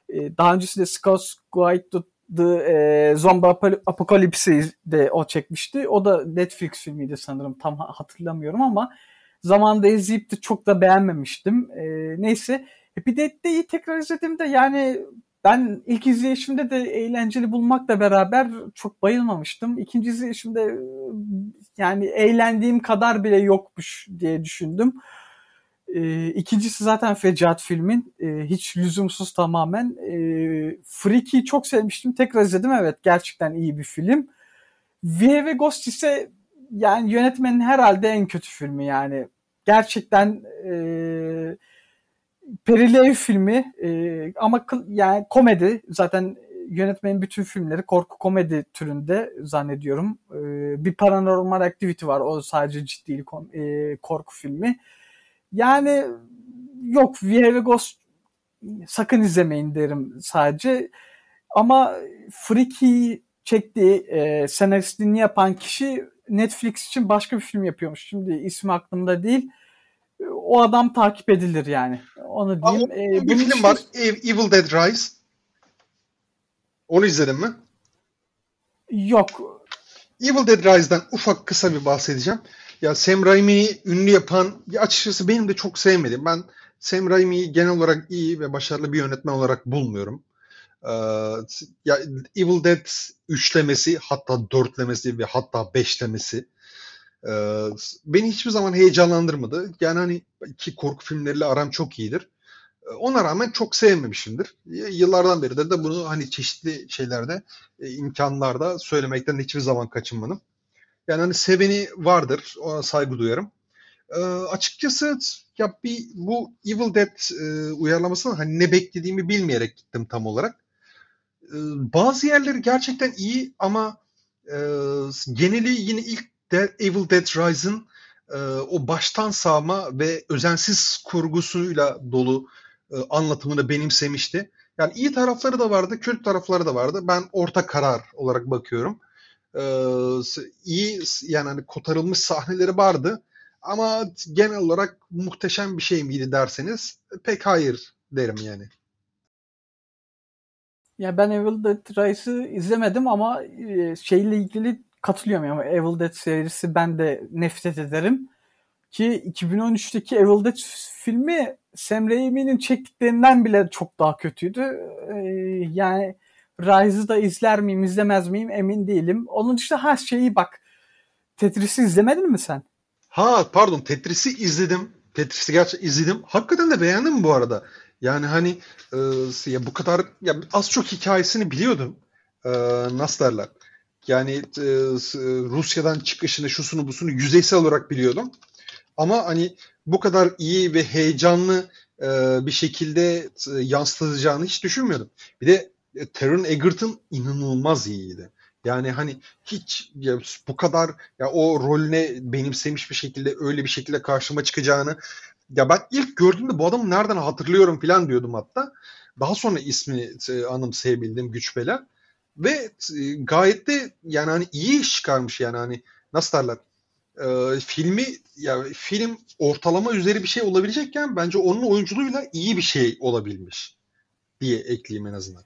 E, daha öncesinde Scott's Guide to the e, Zombie Apocalypse'i de o çekmişti. O da Netflix filmiydi sanırım tam hatırlamıyorum ama zamanında izleyip de çok da beğenmemiştim. E, neyse Happy Death Day'i tekrar izlediğimde yani ben ilk izleyişimde de eğlenceli bulmakla beraber çok bayılmamıştım. İkinci izleyişimde yani eğlendiğim kadar bile yokmuş diye düşündüm. E, ikincisi zaten Fecat filmin. E, hiç lüzumsuz tamamen. E, Freaky'yi çok sevmiştim. Tekrar izledim. Evet gerçekten iyi bir film. V ve Ghost ise yani yönetmenin herhalde en kötü filmi yani. Gerçekten eee Perilev filmi e, ama yani komedi zaten yönetmenin bütün filmleri korku komedi türünde zannediyorum. E, bir Paranormal Activity var o sadece ciddi e, korku filmi. Yani yok V.H. Ghost sakın izlemeyin derim sadece. Ama Freaky çektiği e, senaristliğini yapan kişi Netflix için başka bir film yapıyormuş. Şimdi ismi aklımda değil o adam takip edilir yani. Onu diyeyim. Ama ee, bir film için... var. Evil Dead Rise. Onu izledin mi? Yok. Evil Dead Rise'dan ufak kısa bir bahsedeceğim. Ya Sam Raimi'yi ünlü yapan ya açıkçası benim de çok sevmedim. Ben Sam Raimi'yi genel olarak iyi ve başarılı bir yönetmen olarak bulmuyorum. Ee, ya Evil Dead üçlemesi hatta dörtlemesi ve hatta beşlemesi ee, beni hiçbir zaman heyecanlandırmadı. Yani hani ki korku filmleriyle aram çok iyidir. Ee, ona rağmen çok sevmemişimdir. Yıllardan beri de, de bunu hani çeşitli şeylerde, e, imkanlarda söylemekten hiçbir zaman kaçınmadım. Yani hani seveni vardır, ona saygı duyarım. E, açıkçası ya bir bu Evil Dead e, uyarlamasını hani ne beklediğimi bilmeyerek gittim tam olarak. E, bazı yerleri gerçekten iyi ama e, geneli yine ilk Evil Dead Rise'ın e, o baştan sağma ve özensiz kurgusuyla dolu e, anlatımını benimsemişti. Yani iyi tarafları da vardı, kötü tarafları da vardı. Ben orta karar olarak bakıyorum. Ee, iyi yani hani kotarılmış sahneleri vardı ama genel olarak muhteşem bir şey miydi derseniz pek hayır derim yani. Ya ben Evil Dead Rise'ı izlemedim ama e, şeyle ilgili katılıyorum. Yani Evil Dead serisi ben de nefret ederim. Ki 2013'teki Evil Dead filmi Sam Raimi'nin çektiklerinden bile çok daha kötüydü. Ee, yani Rise'ı da izler miyim izlemez miyim emin değilim. Onun dışında her şeyi bak. Tetris'i izlemedin mi sen? Ha pardon Tetris'i izledim. Tetris'i gerçekten izledim. Hakikaten de beğendim bu arada. Yani hani e, ya bu kadar ya az çok hikayesini biliyordum. E, nasıl derler? Yani e, Rusya'dan çıkışını, şusunu, busunu yüzeysel olarak biliyordum. Ama hani bu kadar iyi ve heyecanlı e, bir şekilde e, yansıtacağını hiç düşünmüyordum. Bir de e, Taron Egerton inanılmaz iyiydi. Yani hani hiç ya bu kadar ya o rolüne benimsemiş bir şekilde öyle bir şekilde karşıma çıkacağını ya ben ilk gördüğümde bu adamı nereden hatırlıyorum falan diyordum hatta. Daha sonra ismini e, anımsayabildim güç bela. Ve e, gayet de yani hani iyi iş çıkarmış yani hani nasıl derler e, filmi ya film ortalama üzeri bir şey olabilecekken bence onun oyunculuğuyla iyi bir şey olabilmiş diye ekleyeyim en azından.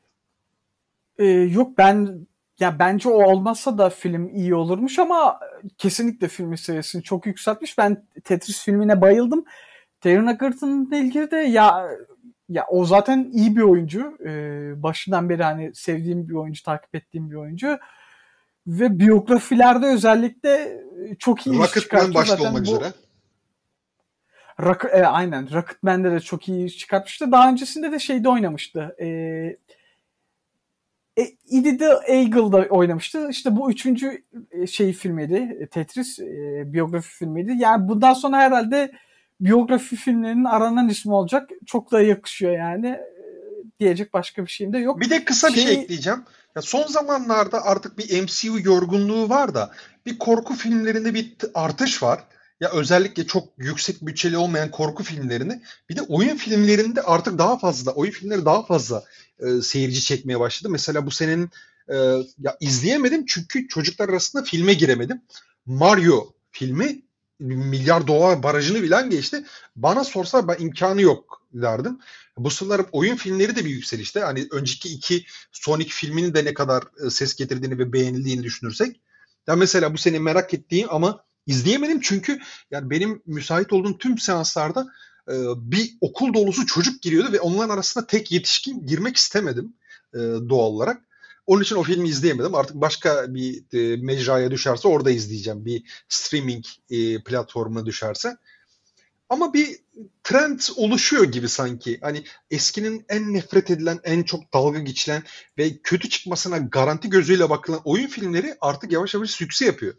Ee, yok ben ya bence o olmasa da film iyi olurmuş ama kesinlikle filmin sayısını çok yükseltmiş. Ben Tetris filmine bayıldım. Taron Egerton'la ilgili de ya ya o zaten iyi bir oyuncu. Ee, başından beri hani sevdiğim bir oyuncu, takip ettiğim bir oyuncu. Ve biyografilerde özellikle çok iyi iş çıkartıyor. başta zaten olmak bu... üzere. Rock, e, aynen. Rocketman'de de çok iyi iş çıkartmıştı. Daha öncesinde de şeyde oynamıştı. E, e, Idi the Eagle'da oynamıştı. İşte bu üçüncü e, şey filmiydi. E, Tetris e, biyografi filmiydi. Yani bundan sonra herhalde biyografi filmlerinin aranan ismi olacak. Çok da yakışıyor yani. Diyecek başka bir şeyim de yok. Bir de kısa bir şey, şey ekleyeceğim. Ya son zamanlarda artık bir MCU yorgunluğu var da bir korku filmlerinde bir artış var. Ya özellikle çok yüksek bütçeli olmayan korku filmlerini bir de oyun filmlerinde artık daha fazla oyun filmleri daha fazla e, seyirci çekmeye başladı. Mesela bu senenin e, ya izleyemedim çünkü çocuklar arasında filme giremedim. Mario filmi milyar dolar barajını bilen geçti. Bana sorsa ben imkanı yok derdim. Bu sıralar oyun filmleri de bir yükselişte. Hani önceki iki Sonic filminin de ne kadar e, ses getirdiğini ve beğenildiğini düşünürsek. Ya mesela bu seni merak ettiğim ama izleyemedim çünkü yani benim müsait olduğum tüm seanslarda e, bir okul dolusu çocuk giriyordu ve onların arasında tek yetişkin girmek istemedim e, doğal olarak. Onun için o filmi izleyemedim. Artık başka bir e, mecraya düşerse orada izleyeceğim. Bir streaming e, platformuna düşerse. Ama bir trend oluşuyor gibi sanki. Hani eskinin en nefret edilen, en çok dalga geçilen ve kötü çıkmasına garanti gözüyle bakılan oyun filmleri artık yavaş yavaş sükse yapıyor.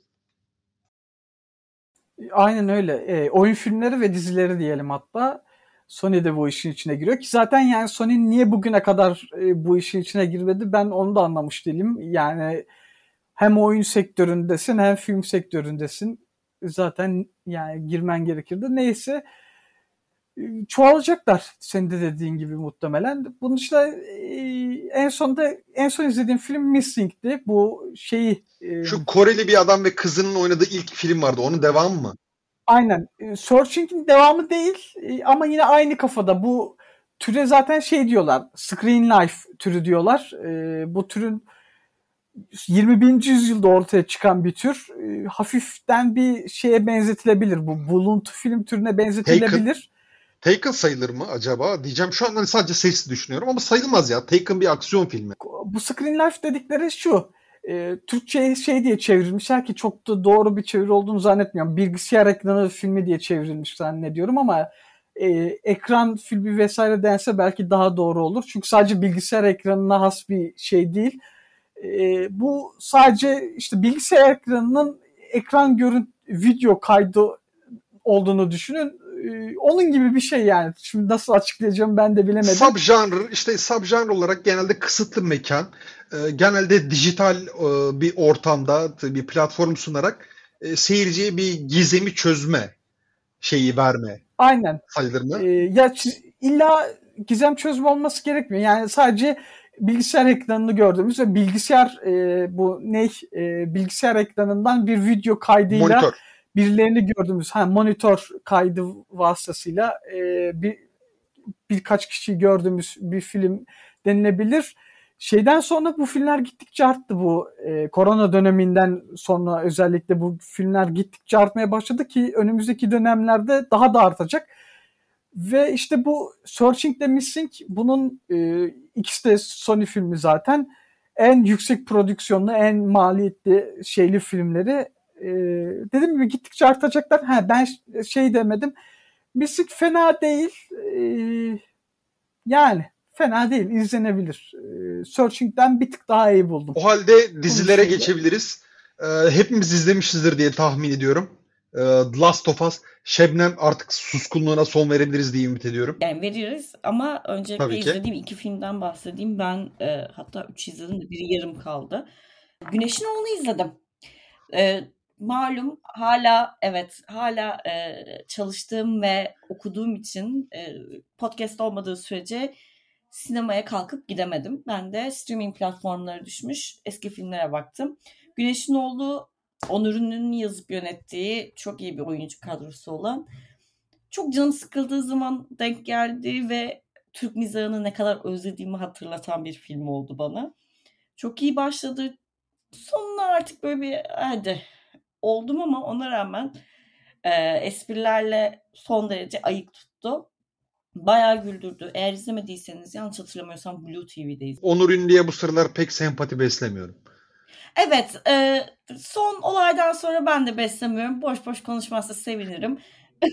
Aynen öyle. E, oyun filmleri ve dizileri diyelim hatta. Sony de bu işin içine giriyor ki zaten yani Sony niye bugüne kadar e, bu işin içine girmedi ben onu da anlamış değilim. Yani hem oyun sektöründesin hem film sektöründesin. Zaten yani girmen gerekirdi. Neyse e, çoğalacaklar senin de dediğin gibi muhtemelen. Bunun dışında e, en sonunda en son izlediğim film Missing'ti. Bu şeyi e, şu Koreli bir adam ve kızının oynadığı ilk film vardı. Onun devamı mı? Aynen. E, Searching'in devamı değil e, ama yine aynı kafada. Bu türe zaten şey diyorlar. Screen Life türü diyorlar. E, bu türün 21. yüzyılda ortaya çıkan bir tür. Hafiften bir şeye benzetilebilir. Bu buluntu film türüne benzetilebilir. Taken, Taken sayılır mı acaba? Diyeceğim şu an hani sadece sesli düşünüyorum ama sayılmaz ya. Taken bir aksiyon filmi. Bu Screen Life dedikleri şu e, Türkçe'ye şey diye çevrilmişler ki çok da doğru bir çeviri olduğunu zannetmiyorum. Bilgisayar ekranı filmi diye çevrilmiş zannediyorum ama e, ekran filmi vesaire dense belki daha doğru olur. Çünkü sadece bilgisayar ekranına has bir şey değil. E, bu sadece işte bilgisayar ekranının ekran görüntü video kaydı olduğunu düşünün. E, onun gibi bir şey yani. Şimdi nasıl açıklayacağım ben de bilemedim. Subgenre işte subgenre olarak genelde kısıtlı mekan e, genelde dijital e, bir ortamda bir platform sunarak e, seyirciye bir gizemi çözme şeyi verme. Aynen. Sayılır mı? E, ya illa gizem çözme olması gerekmiyor. Yani sadece bilgisayar ekranını gördüğümüz ve bilgisayar e, bu ne e, bilgisayar ekranından bir video kaydıyla monitör. Birilerini gördüğümüz ha monitör kaydı vasıtasıyla e, bir birkaç kişiyi gördüğümüz bir film denilebilir. Şeyden sonra bu filmler gittikçe arttı bu e, korona döneminden sonra özellikle bu filmler gittikçe artmaya başladı ki önümüzdeki dönemlerde daha da artacak. Ve işte bu Searching the Missing bunun e, ikisi de Sony filmi zaten en yüksek prodüksiyonlu, en maliyetli şeyli filmleri e, dediğim gibi gittikçe artacaklar. Ha, ben şey demedim. Missing fena değil. E, yani fena değil. izlenebilir. E, Searching'den bir tık daha iyi buldum. O halde dizilere geçebiliriz. E, hepimiz izlemişizdir diye tahmin ediyorum. E, The Last of Us. Şebnem artık suskunluğuna son verebiliriz diye ümit ediyorum. Yani veririz ama öncelikle Tabii ki. izlediğim iki filmden bahsedeyim. Ben e, hatta üç izledim de biri yarım kaldı. Güneşin Oğlu'nu izledim. E, malum hala evet hala e, çalıştığım ve okuduğum için e, podcast olmadığı sürece sinemaya kalkıp gidemedim. Ben de streaming platformlara düşmüş eski filmlere baktım. Güneşin Oğlu Onur Ünlü'nün yazıp yönettiği çok iyi bir oyuncu kadrosu olan çok canım sıkıldığı zaman denk geldi ve Türk mizahını ne kadar özlediğimi hatırlatan bir film oldu bana. Çok iyi başladı. Sonuna artık böyle bir hadi oldum ama ona rağmen e, esprilerle son derece ayık tuttu. Bayağı güldürdü. Eğer izlemediyseniz yanlış hatırlamıyorsam Blue TV'deyiz. Onur Ünlü'ye bu sıralar pek sempati beslemiyorum. Evet, e, son olaydan sonra ben de beslemiyorum. Boş boş konuşmazsa sevinirim. [laughs]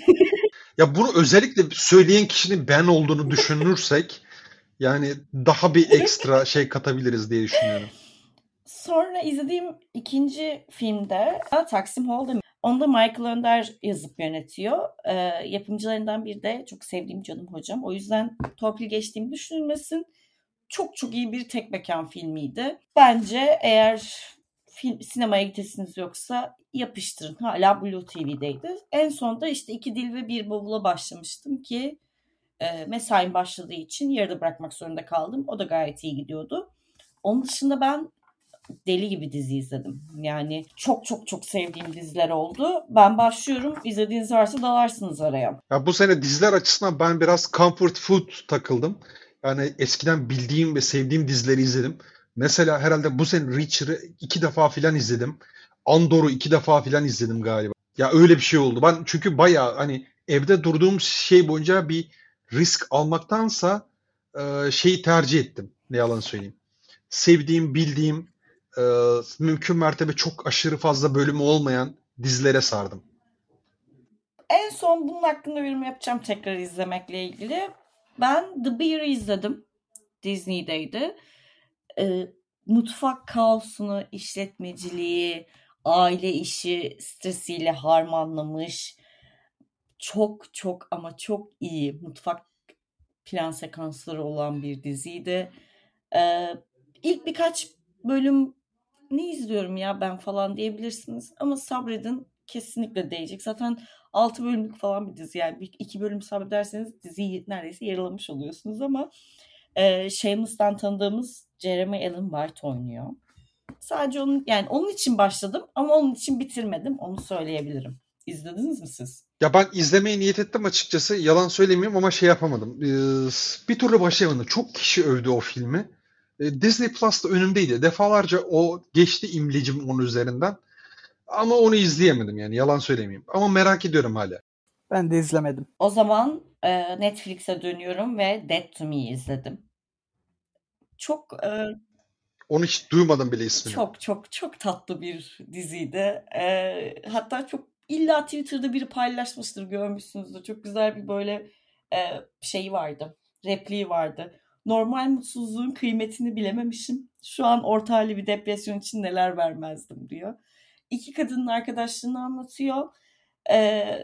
Ya bunu özellikle söyleyen kişinin ben olduğunu düşünürsek yani daha bir ekstra şey katabiliriz diye düşünüyorum. Sonra izlediğim ikinci filmde Taksim Hall'da Onda Michael Önder yazıp yönetiyor. Ee, yapımcılarından biri de çok sevdiğim canım hocam. O yüzden torpil geçtiğim düşünülmesin. Çok çok iyi bir tek mekan filmiydi. Bence eğer film, sinemaya gidesiniz yoksa yapıştırın. Hala Blue TV'deydi. En sonda işte iki dil ve bir bavula başlamıştım ki e, mesaim başladığı için yarıda bırakmak zorunda kaldım. O da gayet iyi gidiyordu. Onun dışında ben deli gibi dizi izledim. Yani çok çok çok sevdiğim diziler oldu. Ben başlıyorum. İzlediğiniz varsa dalarsınız araya. Ya bu sene diziler açısından ben biraz comfort food takıldım. Yani eskiden bildiğim ve sevdiğim dizileri izledim. Mesela herhalde bu sene Reacher'ı iki defa filan izledim. Andor'u iki defa filan izledim galiba. Ya öyle bir şey oldu. Ben çünkü bayağı hani evde durduğum şey boyunca bir risk almaktansa şeyi tercih ettim. Ne yalan söyleyeyim. Sevdiğim, bildiğim, e, mümkün mertebe çok aşırı fazla bölümü olmayan dizilere sardım. En son bunun hakkında yorum yapacağım tekrar izlemekle ilgili. Ben The Bear'ı izledim. Disney'deydi. E, mutfak kaosunu, işletmeciliği, aile işi stresiyle harmanlamış. Çok çok ama çok iyi mutfak plan sekansları olan bir diziydi. Ee, ilk birkaç bölüm ne izliyorum ya ben falan diyebilirsiniz. Ama sabredin kesinlikle değecek. Zaten 6 bölümlük falan bir dizi yani. Bir, iki bölüm sabrederseniz diziyi neredeyse yarılamış oluyorsunuz ama e, Shameless'tan tanıdığımız Jeremy Allen White oynuyor. Sadece onun yani onun için başladım ama onun için bitirmedim. Onu söyleyebilirim. İzlediniz mi siz? Ya ben izlemeye niyet ettim açıkçası. Yalan söylemeyeyim ama şey yapamadım. Ee, bir türlü başlayamadım. Çok kişi övdü o filmi. Ee, Disney Plus'ta önümdeydi. Defalarca o geçti imlecim onun üzerinden. Ama onu izleyemedim yani yalan söylemeyeyim. Ama merak ediyorum hala. Ben de izlemedim. O zaman e, Netflix'e dönüyorum ve Dead to Me'yi izledim. Çok e, Onu hiç duymadım bile ismini. çok çok çok tatlı bir diziydi. E, hatta çok illa Twitter'da biri paylaşmıştır görmüşsünüzdür. Çok güzel bir böyle e, şeyi vardı. Repliği vardı. Normal mutsuzluğun kıymetini bilememişim. Şu an orta halli bir depresyon için neler vermezdim diyor. İki kadının arkadaşlığını anlatıyor. Ee,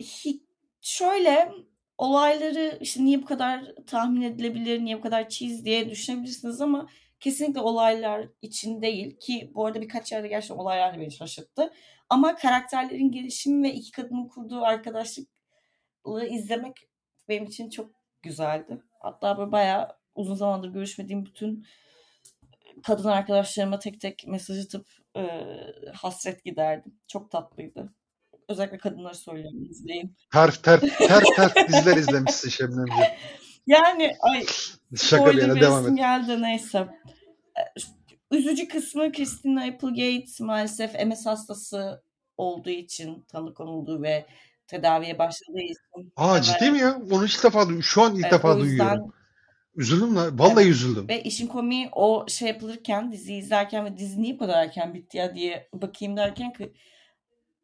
hi- şöyle olayları işte niye bu kadar tahmin edilebilir, niye bu kadar cheese diye düşünebilirsiniz ama kesinlikle olaylar için değil ki bu arada birkaç yerde gerçekten olaylar da beni şaşırttı. Ama karakterlerin gelişimi ve iki kadının kurduğu arkadaşlıklı izlemek benim için çok güzeldi. Hatta böyle bayağı uzun zamandır görüşmediğim bütün kadın arkadaşlarıma tek tek mesaj atıp e, hasret giderdim. Çok tatlıydı. özellikle kadınları söylüyorum izleyin. Ter ter ter ter [laughs] diziler izlemişsin Şebnemciğim. Yani ay Şaka bir yana devam et. geldi neyse. E, Üzücü kısmı Christina Applegate maalesef MS hastası olduğu için tanı konulduğu ve tedaviye başladığı için. Aa Evet. ciddi mi ya? Onu ilk defa şu an ilk Evet, defa yüzden duyuyorum. Üzüldüm lan. Vallahi üzüldüm. Ve işin komiği o şey yapılırken, dizi izlerken ve dizi niye bu kadar erken bitti ya diye bakayım derken ki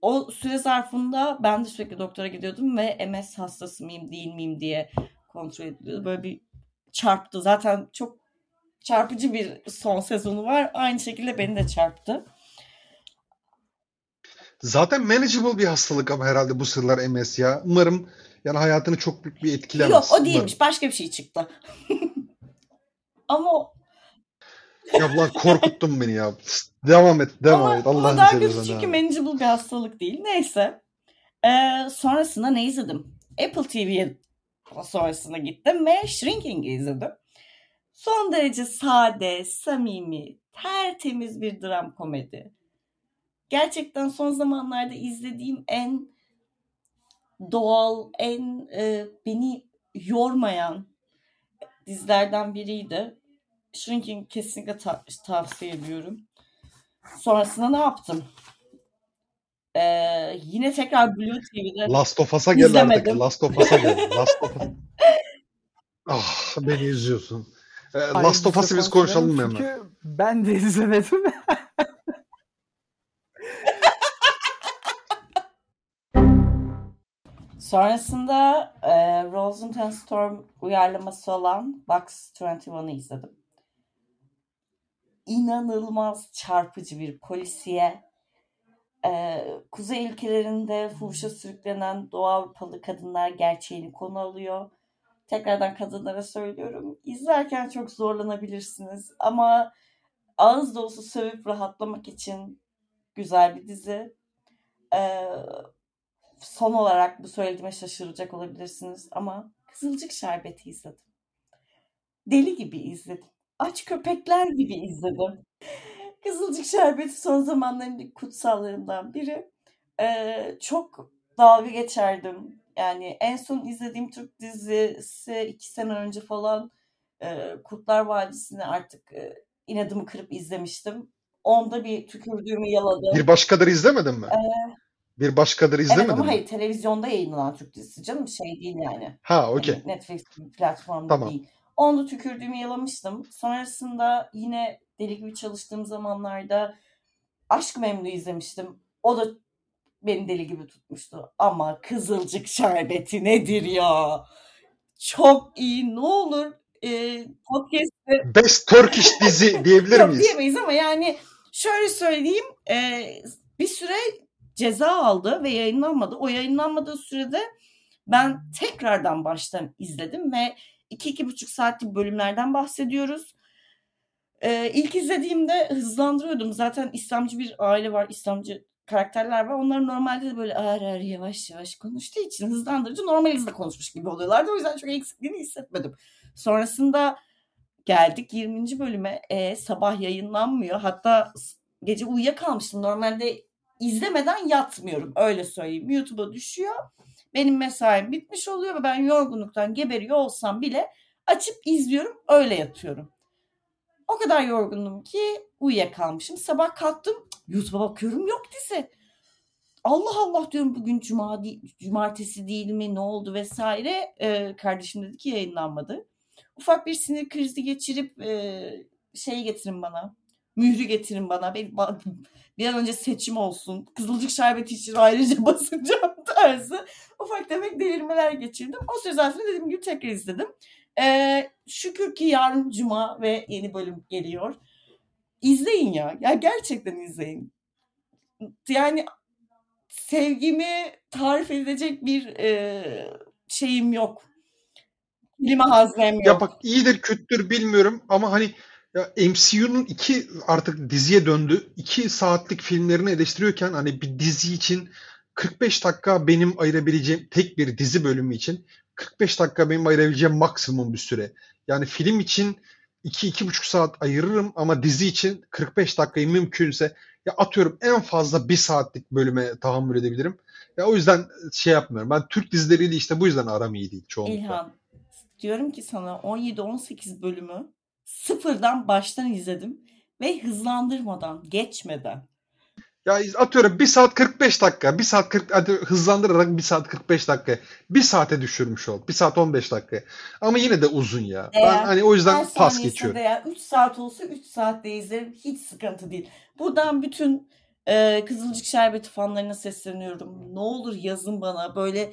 o süre zarfında ben de sürekli doktora gidiyordum ve MS hastası mıyım değil miyim diye kontrol ediliyordu. Böyle bir çarptı. Zaten çok çarpıcı bir son sezonu var. Aynı şekilde beni de çarptı. Zaten manageable bir hastalık ama herhalde bu sıralar MS ya. Umarım yani hayatını çok büyük bir etkilemez. Yok o Umarım. değilmiş. Başka bir şey çıktı. [laughs] Ama Ya ulan korkuttun beni ya. Devam et, devam Ama et. o Allah'ını kadar kötü çünkü manageable bir hastalık değil. Neyse. Ee, sonrasında ne izledim? Apple TV'ye sonrasında gittim ve Shrinking'i izledim. Son derece sade, samimi, tertemiz bir dram komedi. Gerçekten son zamanlarda izlediğim en doğal, en e, beni yormayan dizilerden biriydi. Shrinking kesinlikle ta- tavsiye ediyorum. Sonrasında ne yaptım? Ee, yine tekrar Blue TV'de Last of Us'a gel İzlemedim. artık. Last of Us'a gel. Last of Us. [laughs] Ah beni üzüyorsun. Ee, Last of Us'ı biz konuşalım mı konuşalım hemen? Çünkü ben de izlemedim. [laughs] Sonrasında e, Rosenthal Storm uyarlaması olan Box 21'ı izledim. İnanılmaz çarpıcı bir polisiye. E, kuzey ülkelerinde fuhuşa sürüklenen Doğu Avrupalı kadınlar gerçeğini konu alıyor. Tekrardan kadınlara söylüyorum. İzlerken çok zorlanabilirsiniz ama ağız dolusu sövüp rahatlamak için güzel bir dizi. Ee, son olarak bu söylediğime şaşıracak olabilirsiniz ama Kızılcık Şerbeti izledim. Deli gibi izledim. Aç köpekler gibi izledim. Kızılcık Şerbeti son zamanların ilk kutsallarımdan biri. Ee, çok dalga geçerdim. Yani en son izlediğim Türk dizisi iki sene önce falan e, Kurtlar Vadisi'ni artık e, inadımı kırıp izlemiştim. Onda bir tükürdüğümü yaladım. Bir başkadır izlemedin mi? Bir başkadır Evet izlemedin ama mi? hayır televizyonda yayınlanan Türk dizisi canım şey değil yani. Ha okey. Hani Netflix platformda Tamam. değil. Onda tükürdüğümü yalamıştım. Sonrasında yine deli gibi çalıştığım zamanlarda Aşk Memnu izlemiştim. O da beni deli gibi tutmuştu. Ama Kızılcık Şerbeti nedir ya? Çok iyi. Ne olur e, podcast'te Best Turkish dizi diyebilir Yok miyiz? diyemeyiz ama yani şöyle söyleyeyim e, bir süre ceza aldı ve yayınlanmadı. O yayınlanmadığı sürede ben tekrardan baştan izledim ve iki iki buçuk saatlik bölümlerden bahsediyoruz. E, ilk izlediğimde hızlandırıyordum. Zaten İslamcı bir aile var, İslamcı karakterler var. Onlar normalde de böyle ağır ağır yavaş yavaş konuştuğu için hızlandırıcı normal hızla konuşmuş gibi oluyorlardı. O yüzden çok eksikliğini hissetmedim. Sonrasında geldik 20. bölüme. E, sabah yayınlanmıyor. Hatta gece uyuyakalmıştım. Normalde izlemeden yatmıyorum. Öyle söyleyeyim. YouTube'a düşüyor. Benim mesaim bitmiş oluyor ve ben yorgunluktan geberiyor olsam bile açıp izliyorum. Öyle yatıyorum. O kadar yorgundum ki uyuyakalmışım. Sabah kalktım. YouTube'a bakıyorum yok dizi. Allah Allah diyorum bugün cuma değil, cumartesi değil mi ne oldu vesaire. Ee, kardeşim dedi ki yayınlanmadı. Ufak bir sinir krizi geçirip e, şey getirin bana. Mührü getirin bana. Bir, bir an önce seçim olsun. Kızılcık şerbeti için ayrıca [laughs] basacağım tarzı. Ufak tefek delirmeler geçirdim. O süre zarfında dediğim gibi tekrar izledim. Ee, şükür ki yarın cuma ve yeni bölüm geliyor. İzleyin ya. Ya gerçekten izleyin. Yani sevgimi tarif edecek bir e, şeyim yok. Kelime haznem yok. Ya bak iyidir kötüdür bilmiyorum ama hani ya MCU'nun iki artık diziye döndü. iki saatlik filmlerini eleştiriyorken hani bir dizi için 45 dakika benim ayırabileceğim tek bir dizi bölümü için 45 dakika benim ayırabileceğim maksimum bir süre. Yani film için 2-2,5 saat ayırırım ama dizi için 45 dakikayı mümkünse ya atıyorum en fazla bir saatlik bölüme tahammül edebilirim. Ya o yüzden şey yapmıyorum. Ben Türk dizileriyle işte bu yüzden aram iyi değil çoğunlukla. İlhan diyorum ki sana 17-18 bölümü sıfırdan baştan izledim ve hızlandırmadan, geçmeden. Ya atıyorum 1 saat 45 dakika, 1 saat 40 hadi hızlandırarak 1 saat 45 dakika. 1 saate düşürmüş ol. 1 saat 15 dakika. Ama yine de uzun ya. Değer. Ben hani o yüzden pas geçiyorum. değer. 3 saat olsa 3 saatte izlerim. Hiç sıkıntı değil. Buradan bütün e, Kızılcık Şerbeti fanlarına sesleniyorum. Ne olur yazın bana böyle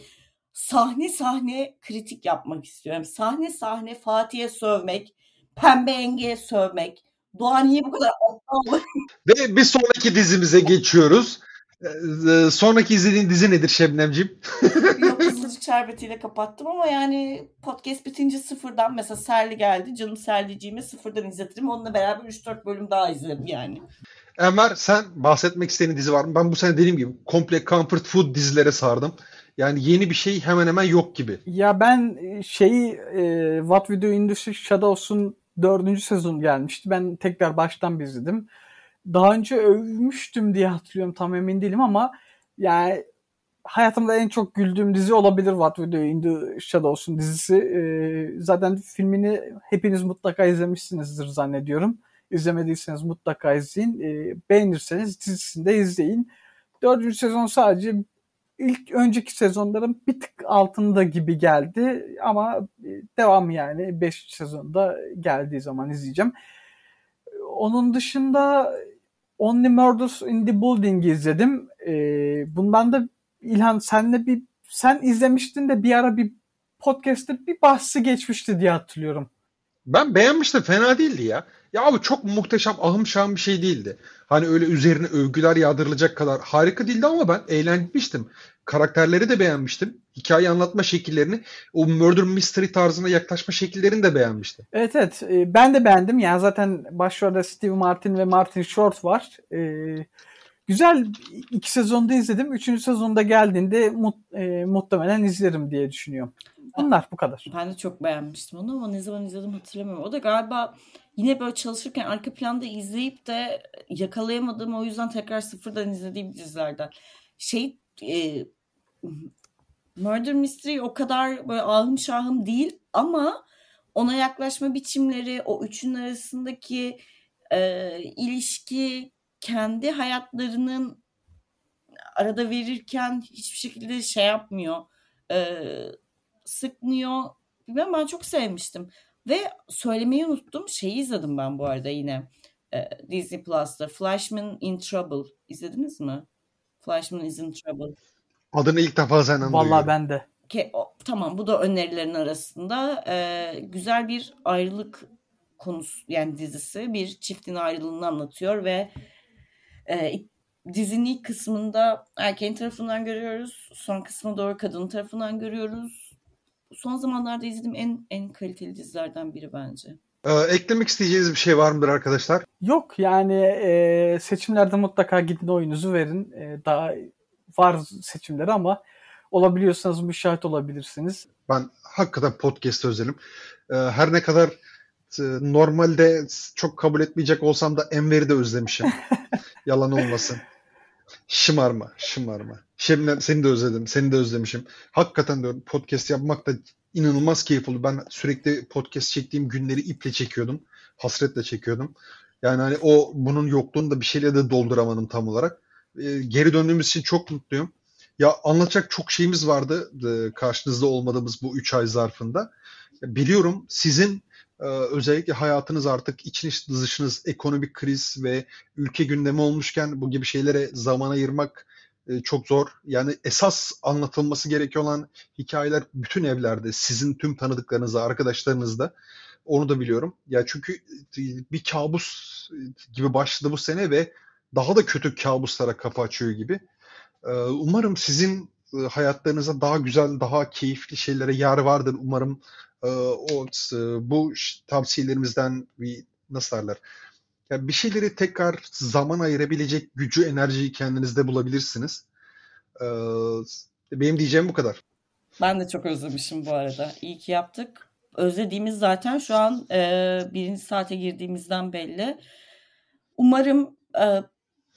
sahne sahne kritik yapmak istiyorum. Sahne sahne Fatih'e sövmek, Pembe Yenge'ye sövmek. Doğa niye bu kadar aptal? [laughs] Ve bir sonraki dizimize geçiyoruz. Ee, sonraki izlediğin dizi nedir Şebnemciğim? Yok [laughs] Kızılcık Şerbeti'yle kapattım ama yani podcast bitince sıfırdan mesela Serli geldi. Canım Serliciğime sıfırdan izletirim. Onunla beraber 3-4 bölüm daha izlerim yani. Enver sen bahsetmek istediğin dizi var mı? Ben bu sene dediğim gibi komple comfort food dizilere sardım. Yani yeni bir şey hemen hemen yok gibi. Ya ben e, şeyi e, What We Do in the Shadows'un dördüncü sezon gelmişti. Ben tekrar baştan bir izledim. Daha önce övmüştüm diye hatırlıyorum tam emin değilim ama yani hayatımda en çok güldüğüm dizi olabilir What We Do in the Shadows'un dizisi. E, zaten filmini hepiniz mutlaka izlemişsinizdir zannediyorum. İzlemediyseniz mutlaka izleyin. E, beğenirseniz dizisini de izleyin. Dördüncü sezon sadece ilk önceki sezonların bir tık altında gibi geldi ama e, devam yani 5 sezonda geldiği zaman izleyeceğim. Onun dışında Only Murders in the Building'i izledim. Ee, bundan da İlhan senle bir sen izlemiştin de bir ara bir podcast'te bir bahsi geçmişti diye hatırlıyorum. Ben beğenmiştim fena değildi ya. Ya abi çok muhteşem ahım şahım bir şey değildi. Hani öyle üzerine övgüler yağdırılacak kadar harika değildi ama ben eğlenmiştim. Karakterleri de beğenmiştim. Hikaye anlatma şekillerini, o murder mystery tarzına yaklaşma şekillerini de beğenmiştim. Evet evet e, ben de beğendim. Yani zaten başrolde Steve Martin ve Martin Short var. Ee, güzel iki sezonda izledim. Üçüncü sezonda geldiğinde mut, e, muhtemelen izlerim diye düşünüyorum. Bunlar bu kadar. Ben de çok beğenmiştim onu ama ne zaman izledim hatırlamıyorum. O da galiba yine böyle çalışırken arka planda izleyip de yakalayamadığım o yüzden tekrar sıfırdan izlediğim dizilerden. Şey e, Murder Mystery o kadar böyle ahım şahım değil ama ona yaklaşma biçimleri, o üçün arasındaki e, ilişki, kendi hayatlarının arada verirken hiçbir şekilde şey yapmıyor, e, sıkmıyor. Bilmem ben çok sevmiştim. Ve söylemeyi unuttum. Şeyi izledim ben bu arada yine e, Disney Plus'ta. Flashman in Trouble. İzlediniz mi? Flashman is in Trouble. Adını ilk defa senden Vallahi duyuyorum. ben de. Ke, o, tamam bu da önerilerin arasında. E, güzel bir ayrılık konusu yani dizisi. Bir çiftin ayrılığını anlatıyor ve e, dizinin ilk kısmında erkeğin tarafından görüyoruz. Son kısmına doğru kadının tarafından görüyoruz. Son zamanlarda izlediğim en en kaliteli dizilerden biri bence. Ee, eklemek isteyeceğiniz bir şey var mıdır arkadaşlar? Yok yani e, seçimlerde mutlaka gidin oyunuzu verin. E, daha var seçimleri ama olabiliyorsanız müşahit olabilirsiniz. Ben hakikaten podcast özelim. Ee, her ne kadar e, normalde çok kabul etmeyecek olsam da Enver'i de özlemişim. [laughs] Yalan olmasın. Şımarma, şımarma. Şebnem seni de özledim, seni de özlemişim. Hakikaten diyorum podcast yapmak da inanılmaz keyif oldu. Ben sürekli podcast çektiğim günleri iple çekiyordum. Hasretle çekiyordum. Yani hani o bunun yokluğunu da bir şeyle de dolduramadım tam olarak. Ee, geri döndüğümüz için çok mutluyum. Ya anlatacak çok şeyimiz vardı e, karşınızda olmadığımız bu 3 ay zarfında. Biliyorum sizin özellikle hayatınız artık içiniz dışınız ekonomik kriz ve ülke gündemi olmuşken bu gibi şeylere zaman ayırmak e, çok zor. Yani esas anlatılması gerekiyor olan hikayeler bütün evlerde, sizin tüm tanıdıklarınızda, arkadaşlarınızda. Onu da biliyorum. Ya çünkü e, bir kabus gibi başladı bu sene ve daha da kötü kabuslara kapı açıyor gibi. E, Umarım sizin e, hayatlarınıza daha güzel, daha keyifli şeylere yer vardır. Umarım e, o e, bu tavsiyelerimizden bir nasıl derler? Ya bir şeyleri tekrar zaman ayırabilecek gücü, enerjiyi kendinizde bulabilirsiniz. E, benim diyeceğim bu kadar. Ben de çok özlemişim bu arada. İyi ki yaptık. Özlediğimiz zaten şu an e, birinci saate girdiğimizden belli. Umarım e,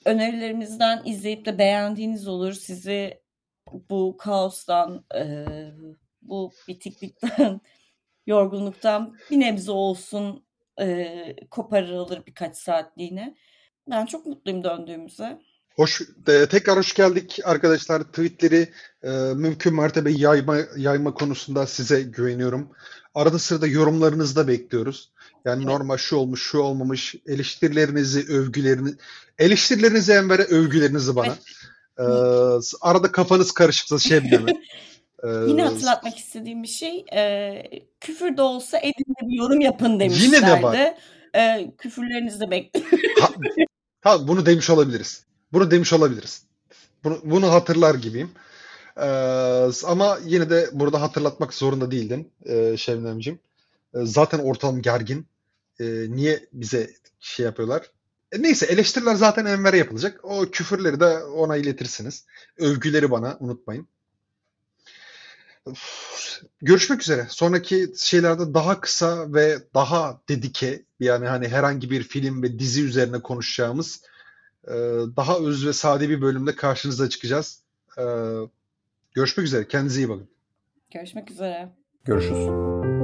önerilerimizden izleyip de beğendiğiniz olur. Sizi bu kaostan, e, bu bitiklikten, [laughs] yorgunluktan bir nebze olsun e, koparılır birkaç saatliğine. Ben çok mutluyum döndüğümüze. Hoş, e, tekrar hoş geldik arkadaşlar. Tweetleri e, mümkün mertebe yayma yayma konusunda size güveniyorum. Arada sırada yorumlarınızı da bekliyoruz. Yani Evet. normal şu olmuş, şu olmamış, eleştirilerinizi, övgülerini, eleştirilerinizi Enver'e, övgülerinizi bana. E, arada kafanız karışıksa Şebnem'e. [laughs] E, Yine hatırlatmak istediğim bir şey, e, küfür de olsa edinle bir yorum yapın Yine de demişlerdi. var. E, küfürlerinizi de bekliyorum. Ha, ha, bunu demiş olabiliriz. Bunu demiş olabiliriz. Bunu, bunu hatırlar gibiyim. Ee, ama yine de burada hatırlatmak zorunda değildin e, Şebnemciğim. E, zaten ortam gergin. E, niye bize şey yapıyorlar? E, neyse eleştiriler zaten Enver'e yapılacak. O küfürleri de ona iletirsiniz. Övgüleri bana unutmayın. Görüşmek üzere. Sonraki şeylerde daha kısa ve daha dedike yani hani herhangi bir film ve dizi üzerine konuşacağımız e, daha öz ve sade bir bölümde karşınıza çıkacağız. E, görüşmek üzere. Kendinize iyi bakın. Görüşmek üzere. Görüşürüz.